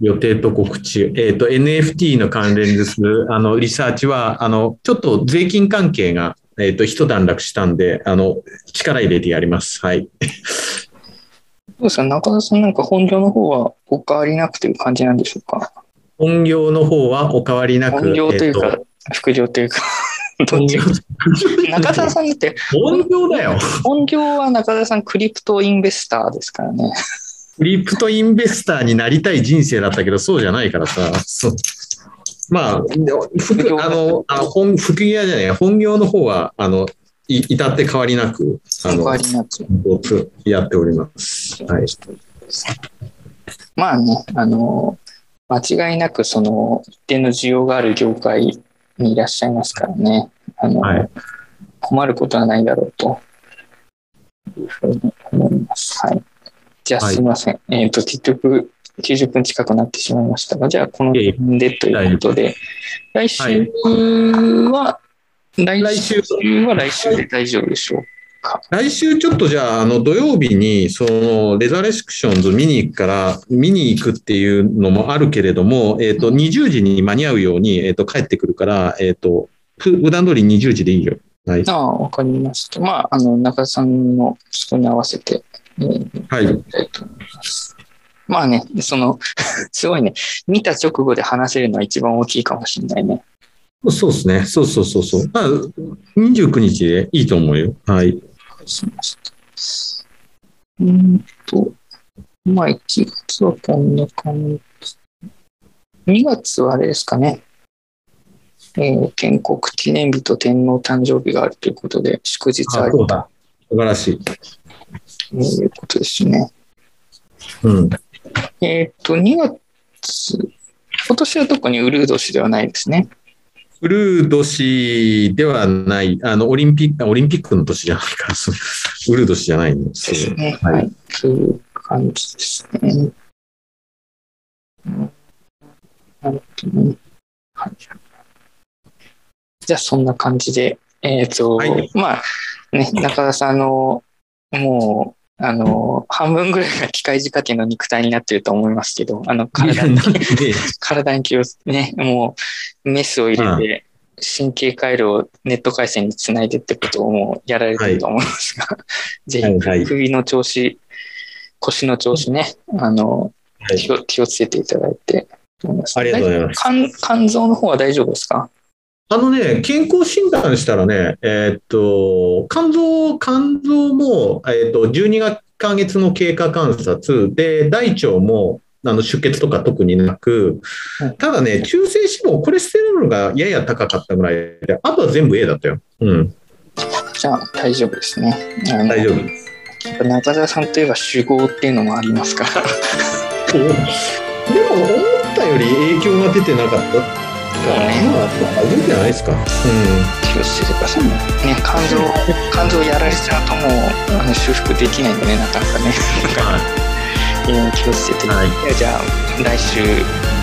Speaker 1: 予定と告知。えっ、と、NFT の関連です。*laughs* あの、リサーチは、あの、ちょっと税金関係が、えっ、と、一段落したんで、あの、力入れてやります。はい。*laughs*
Speaker 2: どうですか中田さんなんか本業の方はお変わりなくという感じなんでしょうか？
Speaker 1: 本業の方はお変わりなく。
Speaker 2: 本業というか
Speaker 1: えっ、
Speaker 2: 副業というか。*laughs* ど
Speaker 1: 本業？
Speaker 2: っち中田さんだって、
Speaker 1: 本業だよ。
Speaker 2: 本業は中田さんクリプトインベスターですからね。
Speaker 1: クリプトインベスターになりたい人生だったけど、そうじゃないからさ。そうまあ、副あの、あ本、副業じゃない、本業の方は、あの、い至って変わりなく、あの。やっております。はい。
Speaker 2: まあね、あの、間違いなくその一定の需要がある業界にいらっしゃいますからね。あの、
Speaker 1: はい
Speaker 2: 困ることはないだろうというふうに思います。はい。じゃあ
Speaker 1: はい
Speaker 2: すいません。えっ、と、結局90分近くなってしまいましたが、じゃあこの辺でということで、来週は、来
Speaker 1: 来週
Speaker 2: 週は来週で大丈夫でしょうか？
Speaker 1: 来週ちょっとじゃあ、あの、土曜日に、その、レザレクションズ見に行くから、見に行くっていうのもあるけれども、えっ、と、20時に間に合うように、えっ、と、帰ってくるから、えっ、と、ふ普段通り20時でいいよ。はい。
Speaker 2: ああ、わかりました。まあ、あの、中田さんのそこに合わせて、えー
Speaker 1: はい
Speaker 2: まあね、その、*laughs* すごいね、見た直後で話せるのは一番大きいかもしれないね。
Speaker 1: そうですね。そうそうそうそう。あ29日でいいと思うよ。はい。
Speaker 2: うーんと、まあ、1月はこんな感じ。2月はあれですかね。えー建国記念日と天皇誕生日があるということで、祝日あると
Speaker 1: そうだ。素晴らしい。
Speaker 2: いうことですね。
Speaker 1: うん。
Speaker 2: えっ、と、2月、今年は特にウルー年ではないですね。
Speaker 1: ウルー年ではない、あの、オリンピック、オリンピックの年じゃないか *laughs* ウルー年じゃないんです
Speaker 2: ですね。
Speaker 1: はい
Speaker 2: はい。そういう感じですね。うんなるほどねはいじゃあ、そんな感じで、えっ、と、
Speaker 1: はい
Speaker 2: まあ、ね、中田さんの、もう、あの、半分ぐらいが機械仕掛けの肉体になってると思いますけど、あの、体に *laughs* 体に気をつね、もうメスを入れて、神経回路をネット回線につないでってことをもうやられてると思いますが、ぜ
Speaker 1: はいはい。
Speaker 2: ひ首の調子、腰の調子ね、あの、
Speaker 1: はい。
Speaker 2: 気を気をつけていただいて。
Speaker 1: ありがとうございます。
Speaker 2: 肝肝臓の方は大丈夫ですか？
Speaker 1: あのね、健康診断したらね、えーっと、肝臓、肝臓も、えーっと、12ヶ月の経過観察で、大腸も、あの出血とか特になく
Speaker 2: はい、
Speaker 1: ただね、中性脂肪、コレステロールがやや高かったぐらいで、あとは全部 A だったよ。うん、
Speaker 2: じゃあ大丈夫ですね。
Speaker 1: 大丈夫です。
Speaker 2: 中澤さんといえば酒豪っていうのもありますから。
Speaker 1: でも、思ったより影響が出てなかったから、
Speaker 2: ね
Speaker 1: まあ、大丈夫じゃないですか。うん
Speaker 2: 気をつけてくださいね。ね、肝臓、肝臓やられちゃうともう、あの修復できないんでね、なかなかね。えー気をつけて、
Speaker 1: はい
Speaker 2: じゃあ来週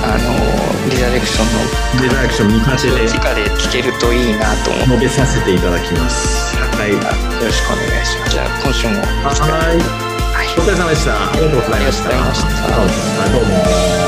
Speaker 2: あのリダレクションの
Speaker 1: ディレクション見させて
Speaker 2: 直で聞けるといいなと思って
Speaker 1: 述べさせていただきます。はい。
Speaker 2: よろしくお願いしますじゃあ今週も
Speaker 1: はい。お疲れ様でした。ありがとうございました。
Speaker 2: ありがとうございました
Speaker 1: どうも。